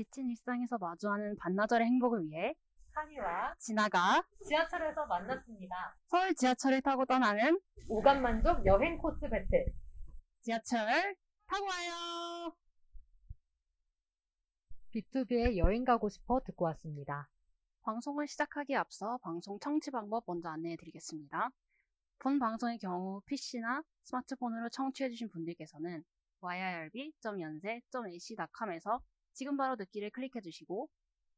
지친 일상에서 마주하는 반나절의 행복을 위해 한이와 지나가 지하철에서 만났습니다. 서울 지하철을 타고 떠나는 오감만족 여행 코스 배틀. 지하철 타고 와요. B2B에 여행 가고 싶어 듣고 왔습니다. 방송을 시작하기에 앞서 방송 청취 방법 먼저 안내해 드리겠습니다. 본 방송의 경우 PC나 스마트폰으로 청취해 주신 분들께서는 yirb.yonsei.ac.com에서 지금 바로 듣기를 클릭해 주시고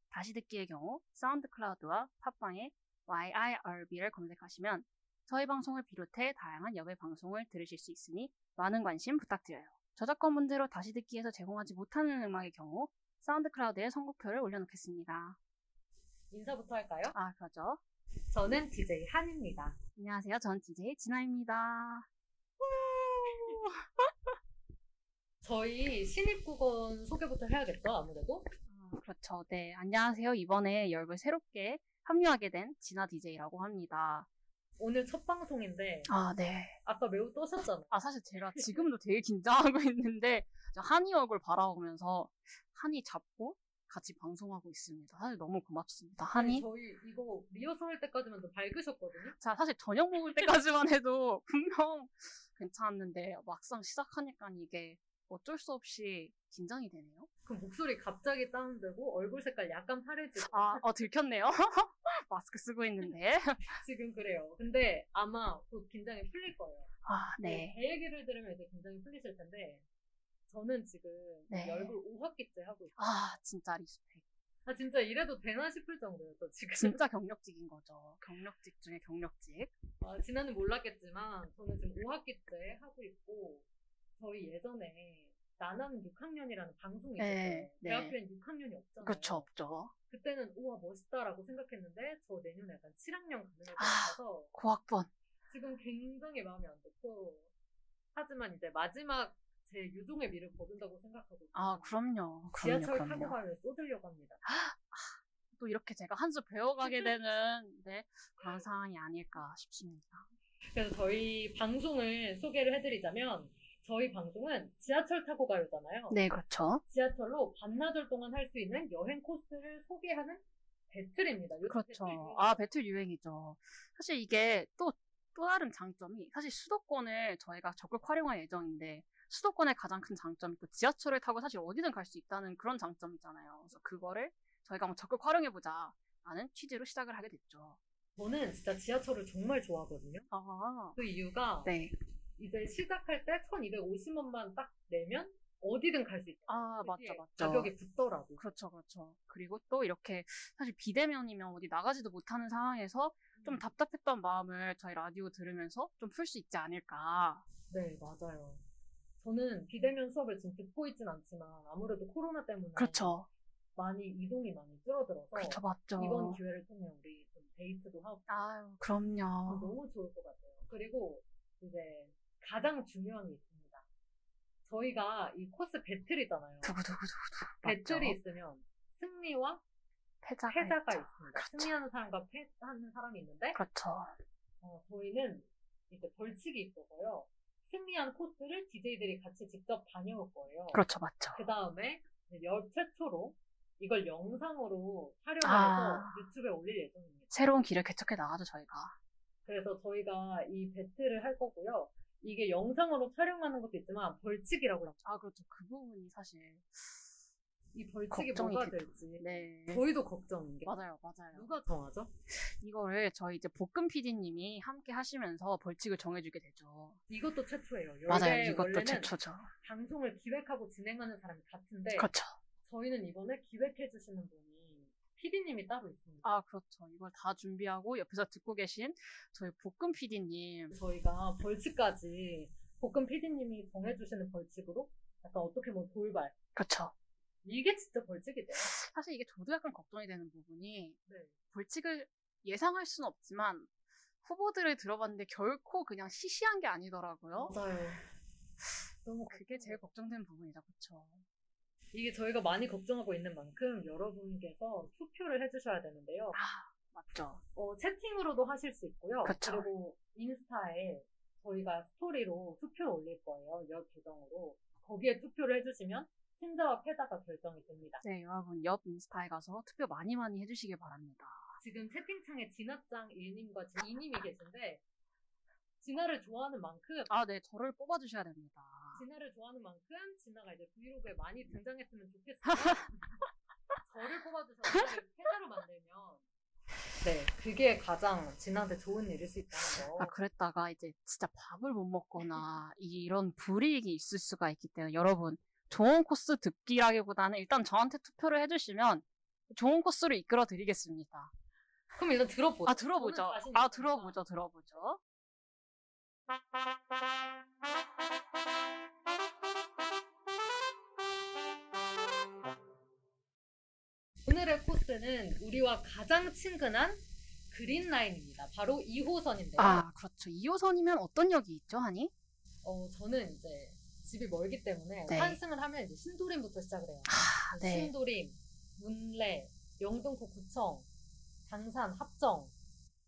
다시 듣기의 경우 SoundCloud와 팟빵에 yirb를 검색하시면 저희 방송을 비롯해 다양한 여배 방송을 들으실 수 있으니 많은 관심 부탁드려요. 저작권 문제로 다시 듣기에서 제공하지 못하는 음악의 경우 SoundCloud에 선곡표를 올려놓겠습니다. 인사부터 할까요? 아, 그러죠. 저는 DJ 하니입니다. 안녕하세요. 전 DJ 진아입니다. 저희 신입국원 소개부터 해야겠죠, 아무래도? 아, 그렇죠. 네. 안녕하세요. 이번에 열배 새롭게 합류하게 된 진아 DJ라고 합니다. 오늘 첫 방송인데, 아, 네. 아까 매우 떠셨잖아요. 아, 사실 제가 지금도 되게 긴장하고 있는데, 저 한이 얼굴 바라보면서 한이 잡고 같이 방송하고 있습니다. 사실 너무 고맙습니다. 한이. 저희 이거 리허설 할 때까지만 좀 밝으셨거든요? 자, 사실 저녁 먹을 때까지만 해도 분명 괜찮았는데, 막상 시작하니까 이게 어쩔 수 없이 긴장이 되네요. 그 목소리 갑자기 다운되고 얼굴 색깔 약간 파래지고 아, 어, 들켰네요. 마스크 쓰고 있는데. 지금 그래요. 근데 아마 곧 긴장이 풀릴 거예요. 아, 네. 제 얘기를 들으면 이제 긴장이 풀리실 텐데 저는 지금 네. 열불 5학기째 하고 있어요. 아, 진짜 respect. 아 진짜 이래도 되나 싶을 정도예요. 저 지금. 진짜 경력직인 거죠. 경력직 중에 경력직. 아, 지난은 몰랐겠지만 저는 지금 5학기째 하고 있고 저희 예전에 나는 6학년이라는 방송이 있었어요. 네, 네. 대학교엔 6학년이 없잖아요. 그렇죠, 없죠. 그때는 우와 멋있다라고 생각했는데 저 내년에 약간 7학년 가는 걸 아. 같아서 고학번. 지금 굉장히 마음이 안 좋고 하지만 이제 마지막 제 유종의 미를 거둔다고 생각하고 아. 그럼요. 그럼요, 지하철 타고 그럼요. 가면 쏟으려고 합니다. 또 이렇게 제가 한 수 배워가게 되는 네, 그런 상황이 아닐까 싶습니다. 그래서 저희 방송을 소개를 해드리자면 저희 방송은 지하철 타고 가요잖아요. 네, 그렇죠. 지하철로 반나절 동안 할 수 있는 여행 코스를 소개하는 배틀입니다. 그렇죠. 배틀. 아, 배틀 유행이죠. 사실 이게 또, 또 다른 장점이, 사실 수도권을 저희가 적극 활용할 예정인데, 수도권의 가장 큰 장점이 또 지하철을 타고 사실 어디든 갈 수 있다는 그런 장점이잖아요. 그래서 그거를 저희가 한번 적극 활용해보자. 라는 취지로 시작을 하게 됐죠. 저는 진짜 지하철을 정말 좋아하거든요. 아, 그 이유가 네. 이제 시작할 때 1250원만 딱 내면 어디든 갈 수 있다. 아, 맞죠, 맞죠. 가격이 붙더라고. 그렇죠, 그렇죠. 그리고 또 이렇게 사실 비대면이면 어디 나가지도 못하는 상황에서 음. 좀 답답했던 마음을 저희 라디오 들으면서 좀 풀 수 있지 않을까. 네, 맞아요. 저는 비대면 수업을 지금 듣고 있진 않지만 아무래도 코로나 때문에 그렇죠. 많이 이동이 많이 줄어들어서 그렇죠, 맞죠. 이번 기회를 통해 우리 좀 데이트도 하고 아유, 어, 그럼요. 너무 좋을 것 같아요. 그리고 이제 가장 중요한 게 있습니다. 저희가 이 코스 배틀이잖아요. 두구두구두구두. 배틀이 맞죠. 있으면 승리와 패자가, 패자가 있죠. 있습니다. 그렇죠. 승리하는 사람과 패하는 사람이 있는데 그렇죠. 어, 저희는 이제 벌칙이 있어서요. 승리한 코스를 DJ들이 같이 직접 다녀올 거예요. 그렇죠, 맞죠. 그 다음에 열 최초로 이걸 영상으로 촬영해서 아. 유튜브에 올릴 예정입니다. 새로운 길을 개척해 나가죠, 저희가. 그래서 저희가 이 배틀을 할 거고요. 이게 영상으로 촬영하는 것도 있지만 벌칙이라고 합니다. 아, 그렇죠. 그 부분이 사실. 이 벌칙이 걱정이 뭐가 되죠. 될지 네. 저희도 걱정인 게 맞아요, 맞아요. 누가 정하죠? 이거를 저희 이제 볶음 PD님이 함께 하시면서 벌칙을 정해주게 되죠. 이것도 최초예요. 맞아요, 이것도 원래는 최초죠. 방송을 기획하고 진행하는 사람이 같은데 그렇죠. 저희는 이번에 기획해 주시는 분이 PD님이 따로 있습니다. 아, 그렇죠. 이걸 다 준비하고 옆에서 듣고 계신 저희 볶음 PD님. 저희가 벌칙까지 볶음 PD님이 정해주시는 벌칙으로 약간 어떻게 보면 돌발 그렇죠. 이게 진짜 벌칙이돼요. 사실 이게 저도 약간 걱정이 되는 부분이 네. 벌칙을 예상할 수는 없지만 후보들을 들어봤는데 결코 그냥 시시한 게 아니더라고요. 맞아요. 너무 그게 제일 걱정되는 부분이죠, 그렇죠. 이게 저희가 많이 걱정하고 있는 만큼 여러분께서 투표를 해주셔야 되는데요. 아, 맞죠. 어, 채팅으로도 하실 수 있고요. 그쵸. 리고 인스타에 저희가 스토리로 투표를 올릴 거예요. 여 계정으로. 거기에 투표를 해주시면 승자와 패자가 결정이 됩니다. 네, 여러분 옆 인스타에 가서 투표 많이 많이 해주시길 바랍니다. 지금 채팅창에 진아짱 1님과 2님이 계신데 진아를 좋아하는 만큼 아, 네, 저를 뽑아주셔야 됩니다. 진아를 좋아하는 만큼 진아가 이제 브이로그에 많이 등장했으면 좋겠어요. 저를 뽑아주셔서 저를 패자로 만들면 네 그게 가장 진아한테 좋은 일일 수 있다는 거. 아, 그랬다가 이제 진짜 밥을 못 먹거나 이런 불이익이 있을 수가 있기 때문에 여러분 좋은 코스 듣기라기보다는 일단 저한테 투표를 해주시면 좋은 코스로 이끌어 드리겠습니다. 그럼 일단 들어보죠. 아 들어보죠. 아. 들어보죠, 들어보죠. 오늘의 코스는 우리와 가장 친근한 그린 라인입니다. 바로 2호선인데요. 아 그렇죠. 2호선이면 어떤 역이 있죠, 하니? 어, 저는 이제 집이 멀기 때문에 네. 환승을 하면 이제 신도림부터 시작을 해요. 아, 네. 신도림, 문래, 영등포 구청, 당산, 합정.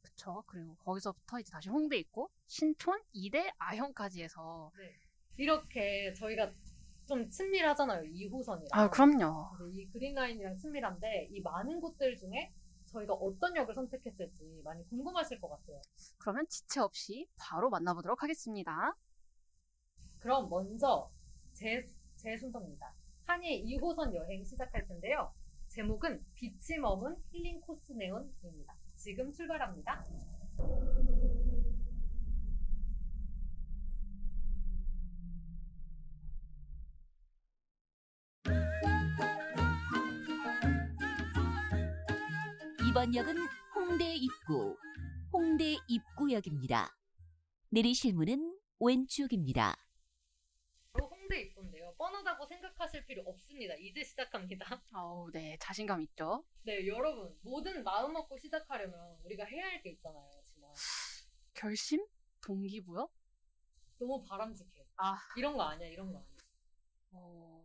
그렇죠. 그리고 거기서부터 이제 다시 홍대 있고 신촌, 이대, 아현까지 해서 이렇게 저희가 좀 친밀하잖아요. 2호선이랑. 아 그럼요. 이 그린라인이랑 친밀한데 이 많은 곳들 중에 저희가 어떤 역을 선택했을지 많이 궁금하실 것 같아요. 그러면 지체 없이 바로 만나보도록 하겠습니다. 그럼 먼저 제, 제 순서입니다. 한예 2호선 여행 시작할 텐데요. 제목은 빛이 머문 힐링 코스 네온입니다. 지금 출발합니다. 이번 역은 홍대 입구, 홍대 입구역입니다. 내리실 문은 왼쪽입니다. 바로 홍대 입구인데요. 뻔하다고 생각하실 필요 없습니다. 이제 시작합니다. 아우 네 자신감 있죠. 네, 여러분 뭐든 마음 먹고 시작하려면 우리가 해야 할 게 있잖아요. 지금 결심, 동기부여. 너무 바람직해. 아. 이런 거 아니야, 이런 거 아니야. 어,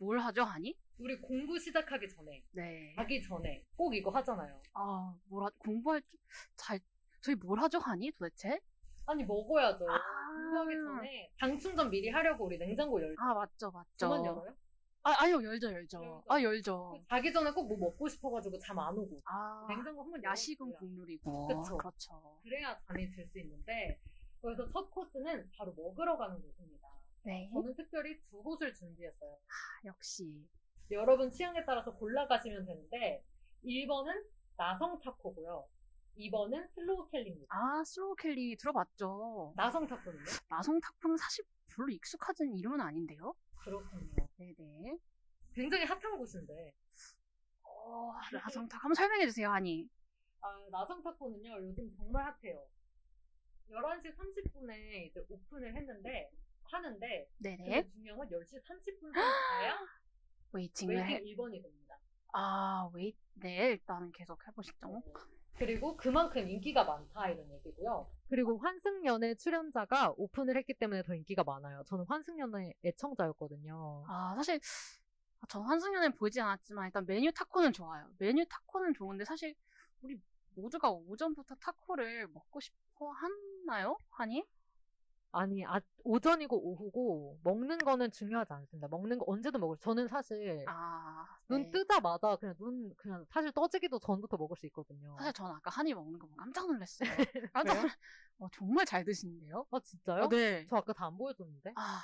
뭘 하죠, 하니? 우리 공부 시작하기 전에, 네. 가기 전에 꼭 이거 하잖아요. 아, 뭘 하, 공부할 줄, 잘, 저희 뭘 하죠, 하니, 도대체? 아니 먹어야죠. 아. 공부하기 전에 당 충전 미리 하려고 우리 냉장고 열죠. 아, 맞죠, 맞죠. 저만 열어요? 아, 아니요, 열죠, 열죠. 열죠. 아, 열죠. 자기 전에 꼭 뭐 먹고 싶어가지고 잠 안 오고 아, 냉장고 한번 야식은 열어줘야 국룰이고. 그쵸. 그렇죠. 그래야 잠이 들 수 있는데 그래서 첫 코스는 바로 먹으러 가는 곳입니다. 네. 저는 특별히 두 곳을 준비했어요. 역시. 여러분 취향에 따라서 골라 가시면 되는데 1번은 나성 타코고요. 2번은 슬로우 캘리입니다. 아, 슬로우 캘리 들어봤죠. 나성 타코는요? 나성 타코는 사실 별로 익숙하진 이름은 아닌데요? 그렇군요. 네네. 굉장히 hot한 곳인데 어, 나성 타코 한번 설명해 주세요, 하니. 아, 나성 타코는요 요즘 정말 hot해요. 11시 30분에 이제 오픈을 했는데 하는데 네네. 중요한 건 10시 30분 가야 waiting을 해. waiting 1번이 됩니다. 아, 웨이, 네, 일단 계속 해보시죠. 그리고 그만큼 인기가 많다 이런 얘기고요. 그리고 환승연애 출연자가 오픈을 했기 때문에 더 인기가 많아요. 저는 환승연애 애청자였거든요. 아, 사실, 전 환승연애 보지 않았지만, 일단 메뉴 타코는 좋아요. 메뉴 타코는 좋은데, 사실, 우리 모두가 오전부터 타코를 먹고 싶어 하나요? 하니? 아니, 아, 오전이고 오후고 먹는 거는 중요하지 않습니다. 먹는 거 언제든 먹을. 저는 사실 아, 눈 네. 뜨자마자 그냥 눈 그냥 사실 떠지기도 전부터 먹을 수 있거든요. 사실 저는 아까 하니 먹는 거 보고 깜짝 놀랐어요. 깜짝 놀 어, 정말 잘 드시는데요? 아 진짜요? 어, 네. 저 아까 다 안 보여줬는데? 아,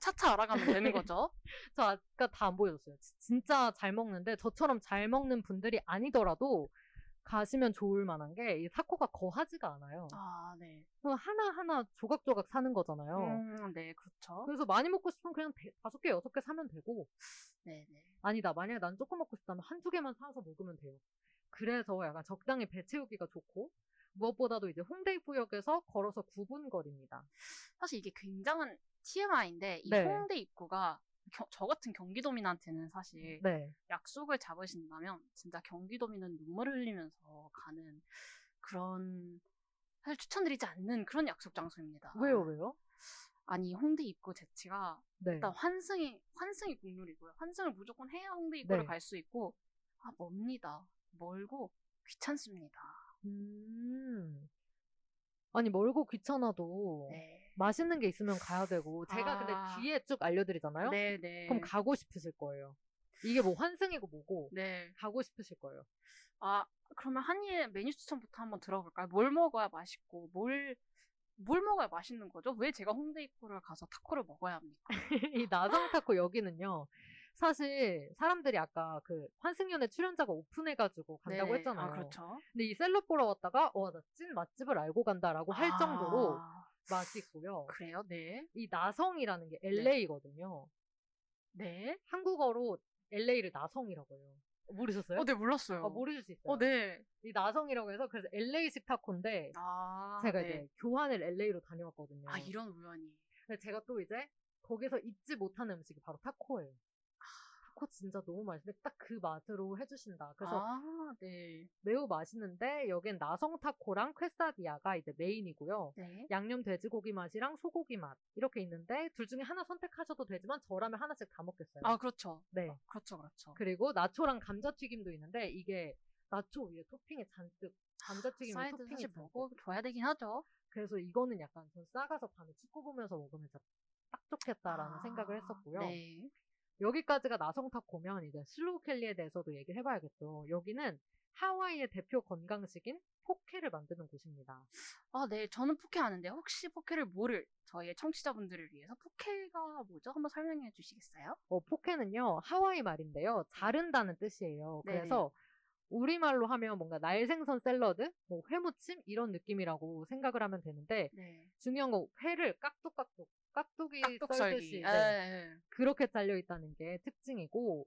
차차 알아가면 되는 거죠. 저 아까 다 안 보여줬어요. 지- 진짜 잘 먹는데 저처럼 잘 먹는 분들이 아니더라도 가시면 좋을 만한 게이 타코가 거하지가 않아요. 아, 네. 하나하나 조각조각 사는 거잖아요. 음, 네, 그렇죠. 그래서 많이 먹고 싶으면 그냥 대- 다섯 개, 여섯 개 사면 되고 네, 네. 아니다. 만약에 난 조금 먹고 싶다면 한두 개만 사서 먹으면 돼요. 그래서 약간 적당히 배 채우기가 좋고 무엇보다도 이제 홍대 입구역에서 걸어서 9분 거리입니다. 사실 이게 굉장한 TMI인데, 이 네. 홍대 입구가 겨- 저 같은 경기도민한테는 사실 네. 약속을 잡으신다면 진짜 경기도민은 눈물 을 흘리면서 가는 그런 사실 추천드리지 않는 그런 약속 장소입니다. 왜요, 왜요? 아니 홍대 입구 자체가 네. 일단 환승이 환승이 국룰이고요. 환승을 무조건 해야 홍대 입구를 네. 갈수 있고 아 멉니다. 멀고 귀찮습니다. 음. 아니, 멀고 귀찮아도 네. 맛있는 게 있으면 가야 되고 제가 아. 근데 뒤에 쭉 알려드리잖아요. 네네. 그럼 가고 싶으실 거예요. 이게 뭐 환승이고 뭐고 네. 가고 싶으실 거예요. 아, 그러면 한이의 메뉴 추천부터 한번 들어볼까요? 뭘 먹어야 맛있고, 뭘, 뭘 먹어야 맛있는 거죠? 왜 제가 홍대 입구를 가서 타코를 먹어야 합니까? 이 나성 타코 여기는요. 사실 사람들이 아까 그 환승연애 출연자가 오픈해가지고 간다고 네. 했잖아요. 아, 그렇죠. 근데 이 셀럽 보러 왔다가 와나 찐 맛집을 알고 간다라고 할 아, 정도로 맛있고요. 그래요? 네. 이 나성이라는 게 LA거든요. 네. 한국어로 LA를 나성이라고 해요. 모르셨어요? 어, 네, 몰랐어요. 아, 모르실 수 있어요. 어, 네. 이 나성이라고 해서 그래서 LA식 타코인데 아, 제가 네. 이제 교환을 LA로 다녀왔거든요. 아, 이런 우연이. 근데 제가 또 이제 거기서 잊지 못하는 음식이 바로 타코예요. 타코 진짜 너무 맛있는데 딱 그 맛으로 해주신다. 그래서 아, 네. 매우 맛있는데 여긴 나성 타코랑 퀘사디아가 이제 메인이고요. 네. 양념 돼지고기 맛이랑 소고기 맛 이렇게 있는데 둘 중에 하나 선택하셔도 되지만 저라면 하나씩 다 먹겠어요. 아, 그렇죠. 네. 그렇죠, 그렇죠. 그리고 나초랑 감자튀김도 있는데 이게 나초 위에 토핑이 잔뜩 감자튀김 사이드 토핑이 사실 잔뜩. 먹어줘야 되긴 하죠. 그래서 이거는 약간 전 싸가서 밤에 축구 보면서 먹으면 딱 좋겠다라는 아, 생각을 했었고요. 네. 여기까지가 나성타코면 이제 슬로우 캘리에 대해서도 얘기를 해봐야겠죠. 여기는 하와이의 대표 건강식인 포케를 만드는 곳입니다. 아, 네. 저는 포케 아는데 혹시 포케를 모를 저희의 청취자분들을 위해서 포케가 뭐죠? 한번 설명해 주시겠어요? 어, 포케는요, 하와이 말인데요. 자른다는 뜻이에요. 네네. 그래서 우리말로 하면 뭔가 날생선 샐러드, 뭐 회무침 이런 느낌이라고 생각을 하면 되는데 네. 중요한 건 회를 깍둑깍둑 깍두기 깍둑 썰듯이 썰기. 네, 네. 그렇게 잘려 있다는 게 특징이고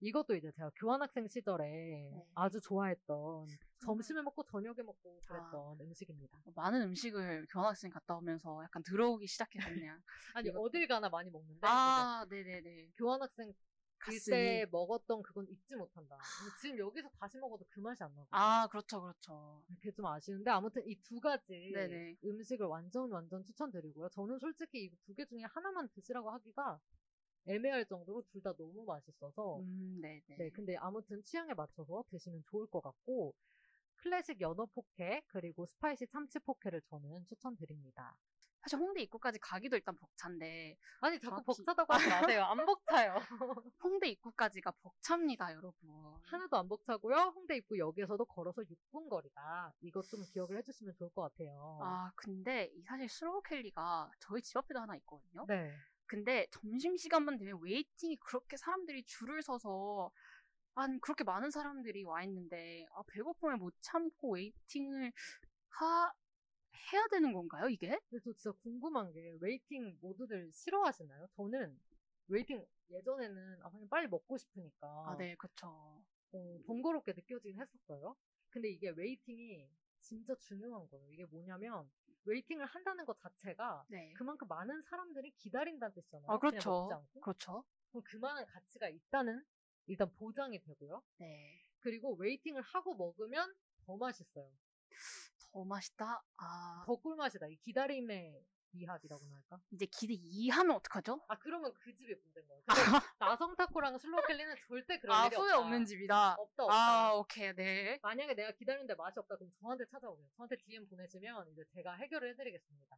이것도 이제 제가 교환학생 시절에 네. 아주 좋아했던 점심에 먹고 저녁에 먹고 아. 그랬던 음식입니다. 많은 음식을 교환학생 갔다 오면서 약간 들어오기 시작했네요. 아니 어딜 가나 많이 먹는데 아, 네네네. 교환학생. 그때 먹었던 그건 잊지 못한다. 지금 여기서 다시 먹어도 그 맛이 안 나고. 아, 그렇죠, 그렇죠. 그게 좀 아쉬운데 아무튼 이 두 가지 네네. 음식을 완전 완전 추천드리고요. 저는 솔직히 이 두 개 중에 하나만 드시라고 하기가 애매할 정도로 둘 다 너무 맛있어서 음, 네네. 네, 근데 아무튼 취향에 맞춰서 드시면 좋을 것 같고 클래식 연어 포케 그리고 spicy 참치 포케를 저는 추천드립니다. 사실 홍대 입구까지 가기도 일단 벅찬데 아니 자꾸 정확히- 벅차다고 하지 마세요. 안 벅차요. 홍대 입구까지가 벅찹니다, 여러분. 하나도 안 벅차고요. 홍대 입구 역에서도 걸어서 6분 거리다. 이것 좀 기억을 해주시면 좋을 것 같아요. 아, 근데 이 사실 슬로우 캘리가 저희 집 앞에도 하나 있거든요. 네. 근데 점심시간만 되면 waiting이 그렇게 사람들이 줄을 서서 한 그렇게 많은 사람들이 와 있는데 아, 배고픔을 못 참고 waiting을 하 해야 되는 건가요, 이게? 근데 저 진짜 궁금한 게 waiting 모두들 싫어하시나요? 저는 waiting 예전에는 아, 그냥 빨리 먹고 싶으니까 아, 네, 그쵸. 어, 번거롭게 느껴지긴 했었어요. 근데 이게 waiting이 진짜 중요한 거예요. 이게 뭐냐면 waiting을 한다는 것 자체가 네. 그만큼 많은 사람들이 기다린다는 뜻이잖아요. 아, 그냥 그렇죠. 먹지 않고. 그렇죠. 그럼 그만한 가치가 있다는 일단 보장이 되고요. 네. 그리고 waiting을 하고 먹으면 더 맛있어요. 더 맛있다. 아, 더 꿀맛이다. 이 기다림의 미학이라고나 할까? 이제 기대 이하면 어떡하죠? 아 그러면 그 집이 문제인 거예요. 나성 타코랑 슬로우 캘리는 절대 그럴 아, 일이 없다. 없는 집이다. 없다 없다. 아, 오케이, 네. 만약에 내가 기다리는데 맛이 없다 그럼 저한테 찾아오세요. 저한테 DM 보내시면 이제 제가 해결을 해드리겠습니다.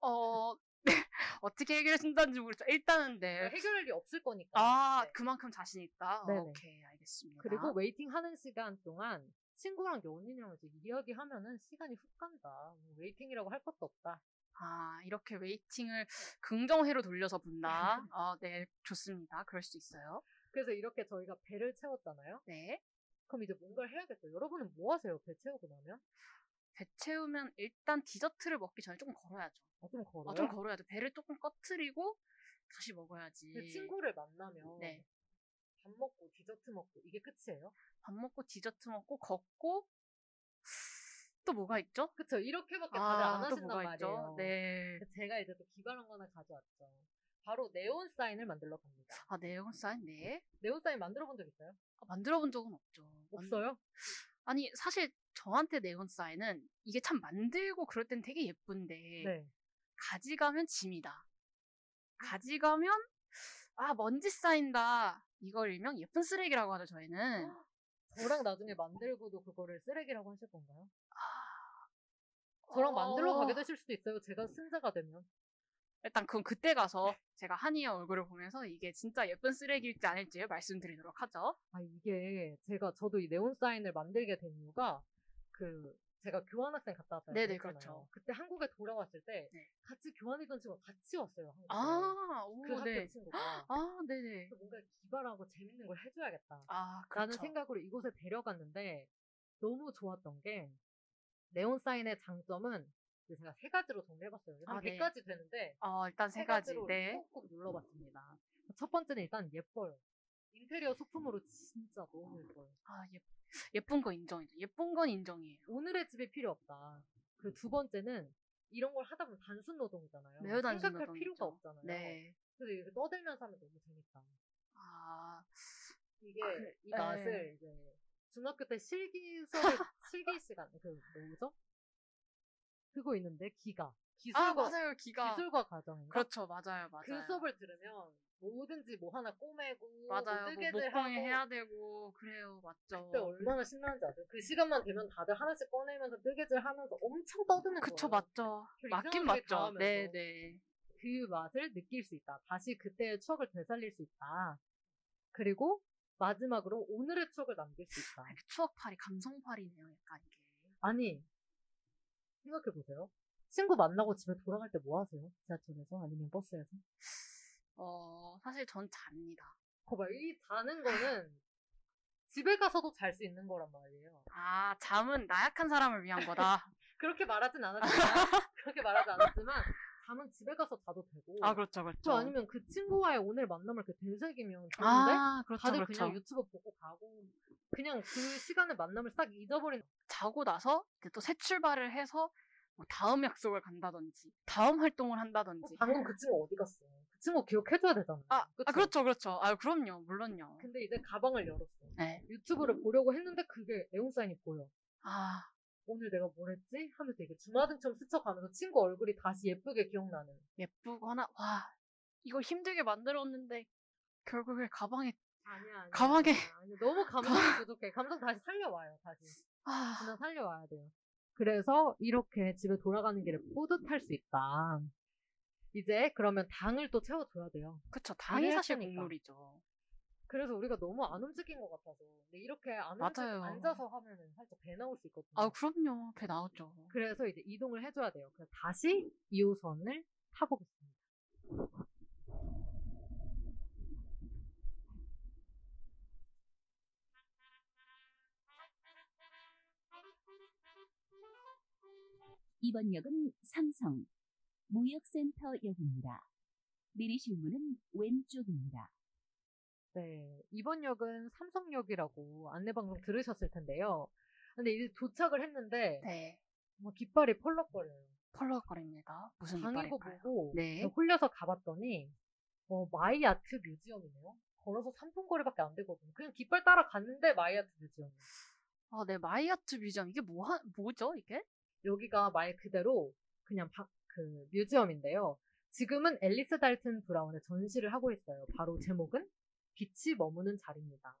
어, 어떻게 해결해준다는지 모르겠죠. 일단은 네. 해결할 일이 없을 거니까. 아, 네. 그만큼 자신 있다? 네네. 오케이, 알겠습니다. 그리고 waiting 하는 시간 동안 친구랑 연인이랑 이제 이야기하면은 시간이 훅 간다. 뭐 waiting이라고 할 것도 없다. 아, 이렇게 waiting을 긍정회로 돌려서 본다. 아, 네, 좋습니다. 그럴 수 있어요. 그래서 이렇게 저희가 배를 채웠잖아요. 네. 그럼 이제 뭔가를 해야겠어요. 여러분은 뭐 하세요? 배 채우고 나면? 배 채우면 일단 디저트를 먹기 전에 조금 걸어야죠. 어, 좀 걸어요? 아, 좀 걸어야죠. 배를 조금 꺼트리고 다시 먹어야지. 친구를 만나면 네. 밥 먹고 디저트 먹고 이게 끝이에요? 밥 먹고 디저트 먹고 걷고 또 뭐가 있죠? 그쵸 이렇게밖에 다들 안 아, 또 하신단 뭐가 말이에요. 있죠? 네. 그래서 제가 이제 또 기발한 거 하나 가져왔죠. 바로 네온 사인을 만들러 갑니다. 아, 네온 사인, 네. 네온 사인 만들어 본 적 있어요? 아, 만들어 본 적은 없죠. 없어요? 아니, 사실 저한테 네온 사인은 이게 참 만들고 그럴 땐 되게 예쁜데 네. 가져가면 짐이다. 가져가면 아 먼지 쌓인다. 이걸 일명 예쁜 쓰레기라고 하죠 저희는. 저랑 나중에 만들고도 그거를 쓰레기라고 하실 건가요? 아, 저랑 만들러 어, 가게 되실 수도 있어요. 제가 승자가 되면. 일단 그건 그때 가서 제가 한이의 얼굴을 보면서 이게 진짜 예쁜 쓰레기일지 아닐지 말씀드리도록 하죠. 아 이게 제가 저도 이 네온 사인을 만들게 된 이유가 그 제가 교환학생 갔다 왔잖아요. 네네, 그랬잖아요. 그렇죠. 그때 한국에 돌아왔을 때 네. 같이 교환이던 친구가 같이 왔어요. 한국에. 아, 오, 그 학교 네. 친구가. 아, 네네. 그래서 뭔가 기발하고 재밌는 걸 해줘야겠다. 아, 라는 그렇죠. 생각으로 이곳에 데려갔는데 너무 좋았던 게 네온 사인의 장점은 제가 세 가지로 정리해봤어요. 한 아, 네. 100가지 되는데 어, 일단 세세 가지. 네. 꾹꾹 눌러봤습니다. 첫 번째는 일단 예뻐요. 인테리어 소품으로 진짜 너무 예뻐요. 아, 예, 예쁜 거 인정이죠. 예쁜 건 인정이에요. 오늘의 집에 필요 없다. 그두 번째는 이런 걸 하다 보면 단순 노동이잖아요. 매우 단순 생각할 노동이죠. 필요가 없잖아요. 네. 그래서 이렇게 떠들면서 하면 너무 재밌다. 아, 이게 그, 이 네. 맛을 이제 중학교 때 실기 수업 실기 시간 그 뭐죠? 그거 있는데 기가 아, 기술과 맞아요. 기가. 기술과 가정인가? 그렇죠. 맞아요. 맞아요. 그 수업을 들으면 뭐든지 뭐 하나 꼬매고 맞아요. 뭐 뜨개질 하고 해야 되고 그래요. 맞죠. 그때 얼마나 신나는지 아세요? 그 시간만 되면 다들 하나씩 꺼내면서 뜨개질 하면서 엄청 떠드는 그쵸, 거예요. 맞죠. 그리고 맞긴 맞죠. 닿으면서. 네, 네. 그 맛을 느낄 수 있다. 다시 그때의 추억을 되살릴 수 있다. 그리고 마지막으로 오늘의 추억을 남길 수 있다. 이렇게 추억팔이, 감성팔이네요. 약간 이게. 아니, 생각해 보세요. 친구 만나고 집에 돌아갈 때 뭐 하세요? 지하철에서? 아니면 버스에서? 어, 사실 전 잡니다. 거봐, 이 자는 거는 집에 가서도 잘 수 있는 거란 말이에요. 아, 잠은 나약한 사람을 위한 거다. 그렇게 말하진 않았지만, 그렇게 말하지 않았지만, 잠은 집에 가서 자도 되고. 아, 그렇죠, 그렇죠. 또 아니면 그 친구와의 오늘 만남을 그 되새기면 좋은데? 아, 그렇죠, 다들 그렇죠. 그냥 유튜브 보고 가고, 그냥 그 시간의 만남을 싹 잊어버린 자고 나서 이제 또 새 출발을 해서 뭐 다음 약속을 간다든지, 다음 활동을 한다든지. 방금 그 친구 어디 갔어? 그 친구 기억해줘야 되잖아. 아, 그쵸? 아, 그렇죠, 그렇죠. 아, 그럼요, 물론요. 근데 이제 가방을 열었어. 네. 유튜브를 보려고 했는데 그게 애용사인이 보여. 아, 오늘 내가 뭘 했지? 하면서 이게 주마등처럼 스쳐가면서 친구 얼굴이 다시 예쁘게 기억나는. 예쁘거나, 와, 이걸 힘들게 만들었는데, 결국에 가방에, 아니야, 아니야. 가방에. 아니야. 너무 감성이 부족해. 감성 다시 살려와요, 다시. 아, 그냥 살려와야 돼요. 그래서 이렇게 집에 돌아가는 길에 뿌듯할 수 있다. 이제 그러면 당을 또 채워줘야 돼요. 그쵸. 당이 사실 했으니까. 국물이죠. 그래서 우리가 너무 안 움직인 것 같아서. 근데 이렇게 안 맞아요. 앉아서 하면은 살짝 배 나올 수 있거든요. 아, 그럼요. 배 나오죠. 그래서 이제 이동을 해줘야 돼요. 그래서 다시 2호선을 타보겠습니다. 이번 역은 삼성 무역센터 역입니다. 내리실 문은 왼쪽입니다. 네, 이번 역은 삼성역이라고 안내방송 들으셨을 텐데요. 근데 이제 도착을 했는데 네. 뭐 깃발이 펄럭거려요. 펄럭거립니다. 무슨 깃발일까요? 보고 네. 홀려서 가봤더니 어, 마이아트 뮤지엄이네요. 걸어서 3분 거리밖에 안 되거든요. 그냥 깃발 따라 갔는데 마이아트 뮤지엄. 아, 네. 마이아트 뮤지엄. 이게 뭐, 하, 뭐죠, 이게? 여기가 말 그대로 그냥 박, 그 museum인데요. 지금은 앨리스 달튼 브라운의 전시를 하고 있어요. 바로 제목은 빛이 머무는 자리입니다.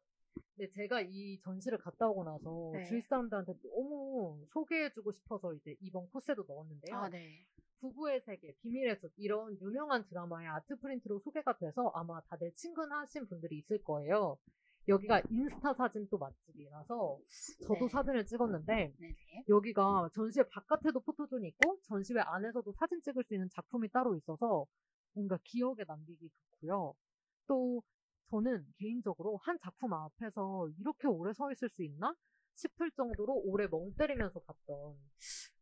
근데 제가 이 전시를 갔다 오고 나서 네. 주위 사람들한테 너무 소개해주고 싶어서 이제 이번 코스에도 넣었는데요. 아, 네. 부부의 세계, 비밀의 숲 이런 유명한 드라마의 art print로 소개가 돼서 아마 다들 친근하신 분들이 있을 거예요. 여기가 인스타 사진 또 맛집이라서 저도 네. 사진을 찍었는데 네네. 여기가 전시회 바깥에도 포토존이 있고 전시회 안에서도 사진 찍을 수 있는 작품이 따로 있어서 뭔가 기억에 남기기 좋고요. 또 저는 개인적으로 한 작품 앞에서 이렇게 오래 서 있을 수 있나 싶을 정도로 오래 멍 때리면서 봤던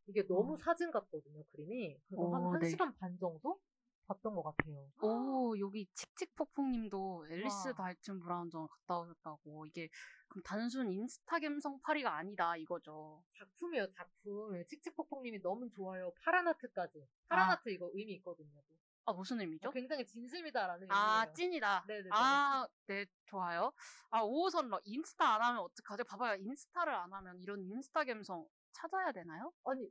이게 너무 어. 사진 같거든요 그림이 그래서 어, 한 네. 1시간 반 정도 봤던 것 같아요. 오, 여기 칙칙폭폭님도 앨리스 와. 달튼 브라운전 갔다 오셨다고. 이게, 그럼 단순 인스타 감성팔이가 아니다, 이거죠. 작품이에요 작품 칙칙폭폭님이 너무 좋아요 파란 하트까지 파란 아. 하트 이거 의미 있거든요. 아, 무슨 의미죠? 굉장히 진심이다라는 아, 의미예요. 찐이다. 네네네. 아, 네, 좋아요. 아, 5호선 러 인스타 안 하면 어떡하죠? 봐봐요. 인스타를 안 하면 이런 인스타 감성 찾아야 되나요? 아니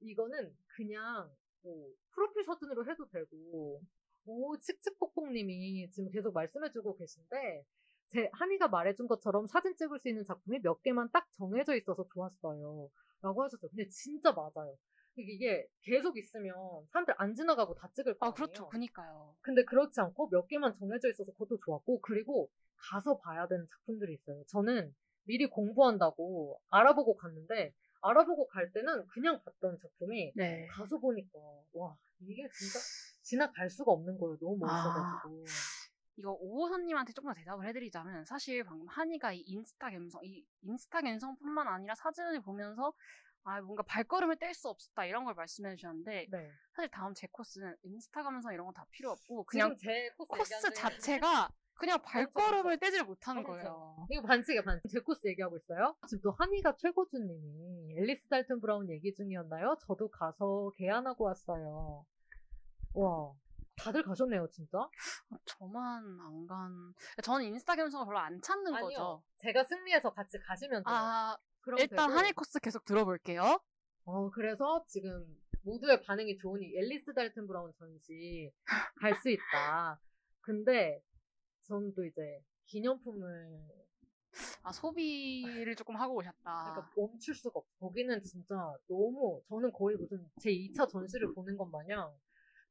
이거는 그냥 뭐 프로필 사진으로 해도 되고 오 칙칙폭폭님이 지금 계속 말씀해주고 계신데 제 한이가 말해준 것처럼 사진 찍을 수 있는 작품이 몇 개만 딱 정해져 있어서 좋았어요 라고 하셨어요 근데 진짜 맞아요 이게 계속 있으면 사람들 안 지나가고 다 찍을 거 아. 그렇죠. 그니까요. 근데 그렇지 않고 몇 개만 정해져 있어서 그것도 좋았고 그리고 가서 봐야 되는 작품들이 있어요. 저는 미리 공부한다고 알아보고 갔는데 알아보고 갈 때는 그냥 봤던 작품이 네. 가서 보니까 와 이게 진짜 지나갈 수가 없는 거예요. 너무 멋있어가지고. 이거 오호선님한테 조금 더 대답을 해드리자면 사실 방금 한이가 이 인스타 감성, 이 인스타 감성뿐만 아니라 사진을 보면서 아 뭔가 발걸음을 뗄 수 없었다 이런 걸 말씀해 주셨는데 네. 사실 다음 제 코스는 인스타 감성 이런 거다 필요 없고 그냥 제 코스, 코스 자체가 그냥 발걸음을 떼지를 못하는 그렇죠. 거예요. 이거 반칙이야, 반칙. 제 코스 얘기하고 있어요. 지금 또 한이가 최고주님이 앨리스 달튼 브라운 얘기 중이었나요? 저도 가서 개안하고 왔어요. 와, 다들 가셨네요, 진짜. 어, 저만 안 간. 저는 인스타 감성을 별로 안 찾는 거죠. 제가 승리해서 같이 가시면 돼요. 아 그럼 일단 되고. 한이 코스 계속 들어볼게요. 어, 그래서 지금 모두의 반응이 좋으니 앨리스 달튼 브라운 전시 갈 수 있다. 근데 전또 이제 기념품을 아 소비를 조금 하고 오셨다. 그러니까 멈출 수가 없어. 거기는 진짜 너무 저는 거의 무슨 제 2차 전시를 보는 것 마냥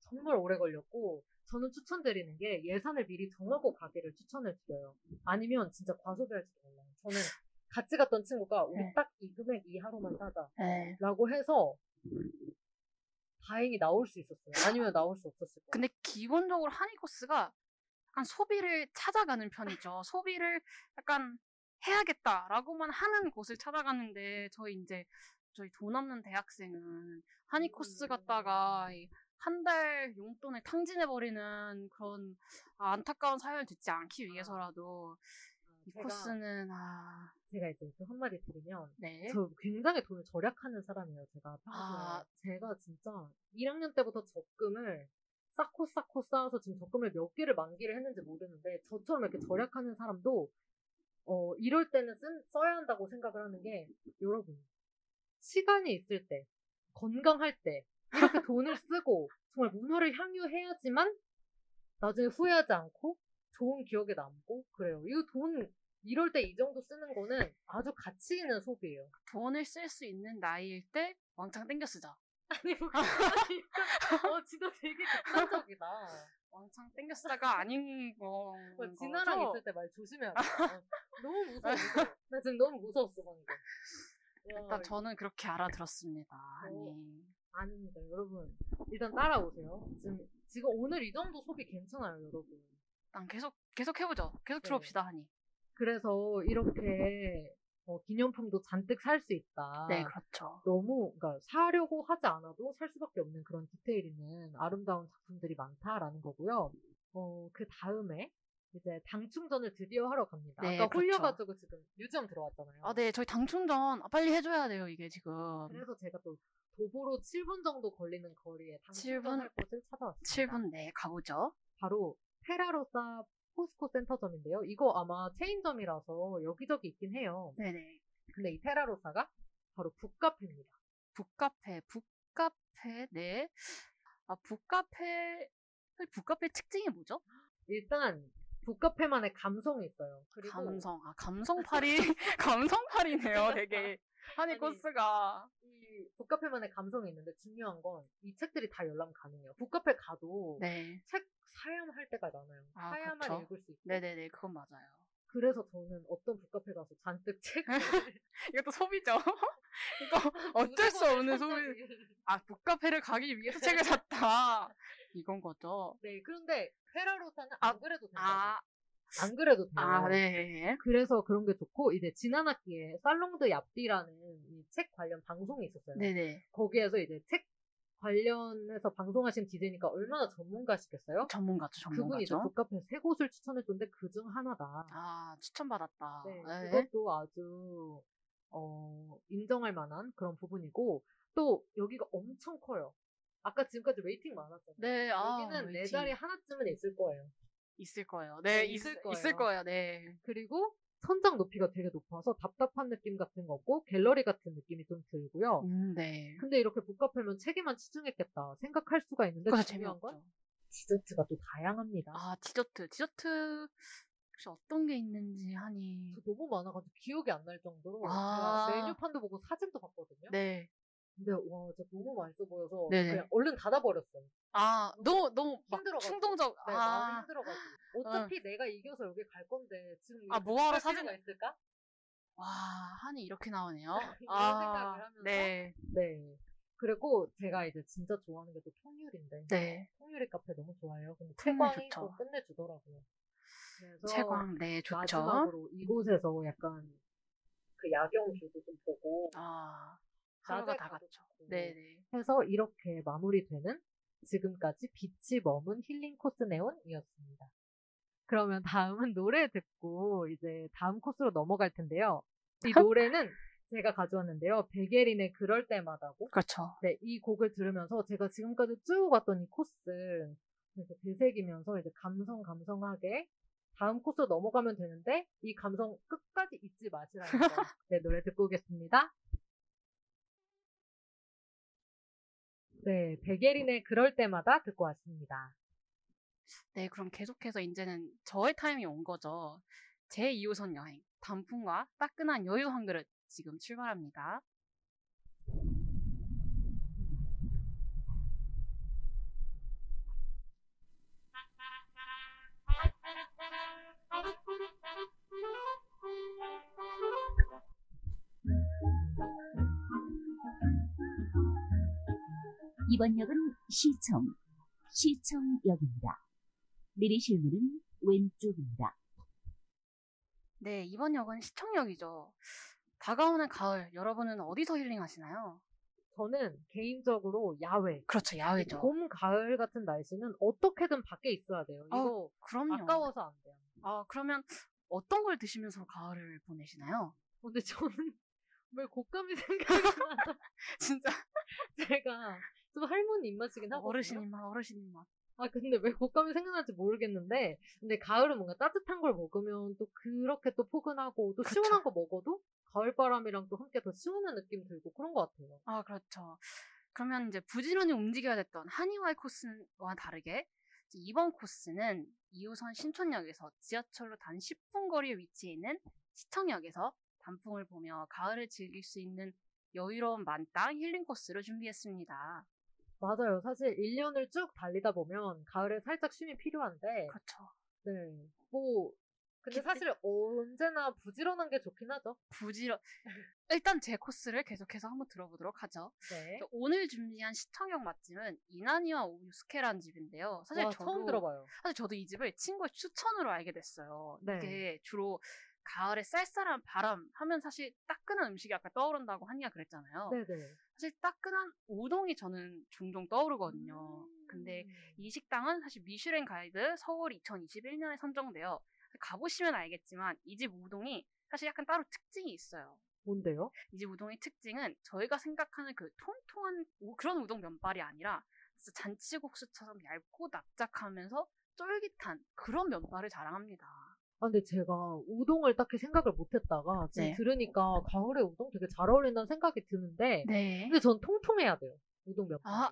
정말 오래 걸렸고 저는 추천드리는 게 예산을 미리 정하고 가기를 추천을 드려요. 아니면 진짜 과소비할지도 몰라요. 저는 같이 갔던 친구가 우리 네. 딱이 금액 이하로만 사자 네. 라고 해서 다행히 나올 수 있었어요. 아니면 나올 수 없었을 거예요. 근데 기본적으로 한이 코스가 약간 소비를 찾아가는 편이죠. 소비를 약간 해야겠다라고만 하는 곳을 찾아가는데 저희 이제 저희 돈 없는 대학생은 한이 코스 음. 갔다가 한 달 용돈을 탕진해버리는 그런 아, 안타까운 사연을 듣지 않기 위해서라도 이 제가, 코스는 아 제가 이제 또 한마디 드리면 네. 저 굉장히 돈을 절약하는 사람이에요, 제가. 평소에. 아. 제가 진짜 1학년 때부터 적금을 쌓고 쌓고 쌓아서 지금 적금을 몇 개를 만기를 했는지 모르는데 저처럼 이렇게 절약하는 사람도 어, 이럴 때는 쓴, 써야 한다고 생각을 하는 게 여러분 시간이 있을 때 건강할 때 이렇게 돈을 쓰고 정말 문화를 향유해야지만 나중에 후회하지 않고 좋은 기억에 남고 그래요. 이거 돈 이럴 때 이 정도 쓰는 거는 아주 가치 있는 소비예요. 돈을 쓸 수 있는 나이일 때 왕창 땡겨 쓰자. 아니 뭐어 진짜 되게 극단적이다. 왕창 땡겨 쓰다가 아닌 거. 뭐 진아랑 있을 때 말 조심해야 돼. 어, 너무 무서워. 나 지금 너무 무서웠어 방금. 와, 일단 저는 그렇게 알아들었습니다. 어. 아니. 아닙니다, 여러분. 일단 따라오세요. 지금 지금 오늘 이 정도 소비 괜찮아요, 여러분. 일단 계속 계속 해보죠. 계속 네. 들어봅시다 하니. 그래서 이렇게 어, 기념품도 잔뜩 살 수 있다. 네, 그렇죠. 너무 그러니까 사려고 하지 않아도 살 수밖에 없는 그런 디테일 있는 아름다운 작품들이 많다라는 거고요. 어, 그 다음에 이제 당 충전을 드디어 하러 갑니다. 네, 아까 그렇죠. 홀려가지고 지금 뮤지엄 들어왔잖아요. 아, 네, 저희 당충전 아, 빨리 해줘야 돼요, 이게 지금. 그래서 제가 또 도보로 7분 정도 걸리는 거리에 당 7분? 충전할 곳을 찾아왔습니다. 7분 내에 가보죠. 바로 테라로사 포스코 센터점인데요. 이거 아마 체인점이라서 여기저기 있긴 해요. 네네. 근데 이 테라로사가 바로 북카페입니다. 북카페, 북카페, 네. 아, 북카페, 북카페 특징이 뭐죠? 일단 북카페만의 감성이 있어요. 그리고 감성, 아, 감성팔이, 감성팔이네요, 되게. 하니 아니, 코스가. 이 북카페만의 감성이 있는데 중요한 건 이 책들이 다 열람 가능해요. 북카페 가도 네. 책 사야만 할 때가 많아요. 아, 사야만 그쵸. 읽을 수 있고. 네네네, 그건 맞아요. 그래서 저는 어떤 북카페 가서 잔뜩 책을 이것도 소비죠. 이거 어쩔 수 없는 소비. 아, 북카페를 가기 위해서 책을 샀다. 이건 거죠. 네, 그런데 페라로사는 안 그래도 된다. 아, 안 그래도 돼요. 아, 네. 그래서 그런 게 좋고 이제 지난 학기에 살롱드 얍디라는 이 책 관련 방송이 있었어요. 네네. 거기에서 이제 책 관련해서 방송하신 디제이니까 얼마나 전문가시겠어요? 전문가죠, 그분이 이제 전문가죠. 북카페 세 곳을 추천해줬는데 그 중 하나다. 아, 추천받았다. 네, 네. 그것도 아주 어, 인정할 만한 그런 부분이고 또 여기가 엄청 커요. 아까 지금까지 waiting 많았잖아요. 네, 아, 여기는 내 waiting. 자리 하나쯤은 있을 거예요. 있을 거예요. 네, 네, 있을, 거예요. 있을 거예요. 네. 그리고 천장 높이가 되게 높아서 답답한 느낌 같은 거 없고 갤러리 같은 느낌이 좀 들고요. 음, 네. 근데 이렇게 북카페면 책에만 치중했겠다 생각할 수가 있는데 그래서 중요한 건 재미없죠. 디저트가 또 다양합니다. 아, 디저트. 디저트, 혹시 어떤 게 있는지 하니. 저 너무 많아가지고 기억이 안 날 정도로 아. 제가 메뉴판도 보고 사진도 봤거든요. 네. 근데 와 진짜 너무 맛있어 보여서 네네. 그냥 얼른 닫아버렸어요. 아, 너무 너무 막 힘들어가지고. 충동적. 네, 마음이 아, 힘들어가지고. 어차피 내가 이겨서 여기 갈 건데 지금 아, 뭐하러 갈 사진- 필요가 있을까? 와, 한이 이렇게 나오네요. 이런 아, 생각을 하면서 네, 네. 그리고 제가 이제 진짜 좋아하는 게 또 통유리인데 네, 통유리 카페 너무 좋아해요. 근데 채광이 좋죠. 또 끝내주더라고요. 그래서 채광, 네, 좋죠. 마지막으로 이곳에서 약간 그 야경 view도 좀 보고 아, 하루가 다 갔죠. 좋고 네, 네. 해서 이렇게 마무리되는 지금까지 빛이 머문 힐링 코스 네온이었습니다. 그러면 다음은 노래 듣고 이제 다음 코스로 넘어갈 텐데요. 이 노래는 제가 가져왔는데요. 베게린의 그럴 때마다고. 그렇죠. 네, 이 곡을 들으면서 제가 지금까지 쭉 왔던 이 코스 이렇게 되새기면서 이제 감성 감성하게 다음 코스로 넘어가면 되는데 이 감성 끝까지 잊지 마시라는 거. 네, 노래 듣고 오겠습니다. 네, 베게린의 그럴 때마다 듣고 왔습니다. 네, 그럼 계속해서 이제는 저의 타임이 온 거죠. 제 2호선 여행, 단풍과 따끈한 여유 한 그릇 지금 출발합니다. 이번 역은 시청, 시청역입니다. 내리실 문은 왼쪽입니다. 네, 이번 역은 시청역이죠. 다가오는 가을, 여러분은 어디서 힐링하시나요? 저는 개인적으로 야외, 그렇죠, 야외죠. 봄, 가을 같은 날씨는 어떻게든 밖에 있어야 돼요. 아우, 이거 그럼요. 아까워서 안 돼요. 아, 그러면 어떤 걸 드시면서 가을을 보내시나요? 근데 저는 왜 곶감이 생각이 나죠? 진짜 제가 좀 할머니 입맛이긴 하거든요. 어르신 입맛, 어르신 입맛. 아 근데 왜 곶감이 생각날지 모르겠는데 근데 가을은 뭔가 따뜻한 걸 먹으면 또 그렇게 또 포근하고 또 그쵸. 시원한 거 먹어도 가을바람이랑 또 함께 더 시원한 느낌 들고 그런 것 같아요. 아, 그렇죠. 그러면 이제 부지런히 움직여야 됐던 한이와의 코스와 다르게 이번 코스는 2호선 신촌역에서 지하철로 단 10분 거리에 위치해 있는 시청역에서 단풍을 보며 가을을 즐길 수 있는 여유로운 만땅 힐링 코스를 준비했습니다. 맞아요. 사실 1년을 쭉 달리다 보면 가을에 살짝 쉼이 필요한데 그렇죠. 네. 뭐 근데 기대- 사실 언제나 부지런한 게 좋긴 하죠. 부지런 일단 제 코스를 계속해서 한번 들어보도록 하죠. 네. 오늘 준비한 시청역 맛집은 이나니와 우유스케라는 집인데요. 사실 와, 저도 처음 들어봐요. 사실 저도 이 집을 친구의 추천으로 알게 됐어요. 네. 이게 주로 가을에 쌀쌀한 바람 하면 사실 따끈한 음식이 아까 떠오른다고 한이가 그랬잖아요. 네네. 사실 따끈한 우동이 저는 종종 떠오르거든요. 근데 음. 이 식당은 사실 미슐랭 가이드 서울 2021년에 선정되어 가보시면 알겠지만 이 집 우동이 사실 약간 따로 특징이 있어요. 뭔데요? 이 집 우동의 특징은 저희가 생각하는 그 통통한 우- 그런 우동 면발이 아니라 진짜 잔치국수처럼 얇고 납작하면서 쫄깃한 그런 면발을 자랑합니다. 아, 근데 제가 우동을 딱히 생각을 못했다가 지금 네. 들으니까 가을에 우동 되게 잘 어울린다는 생각이 드는데 네. 근데 전 통통해야 돼요. 우동 몇 번. 아,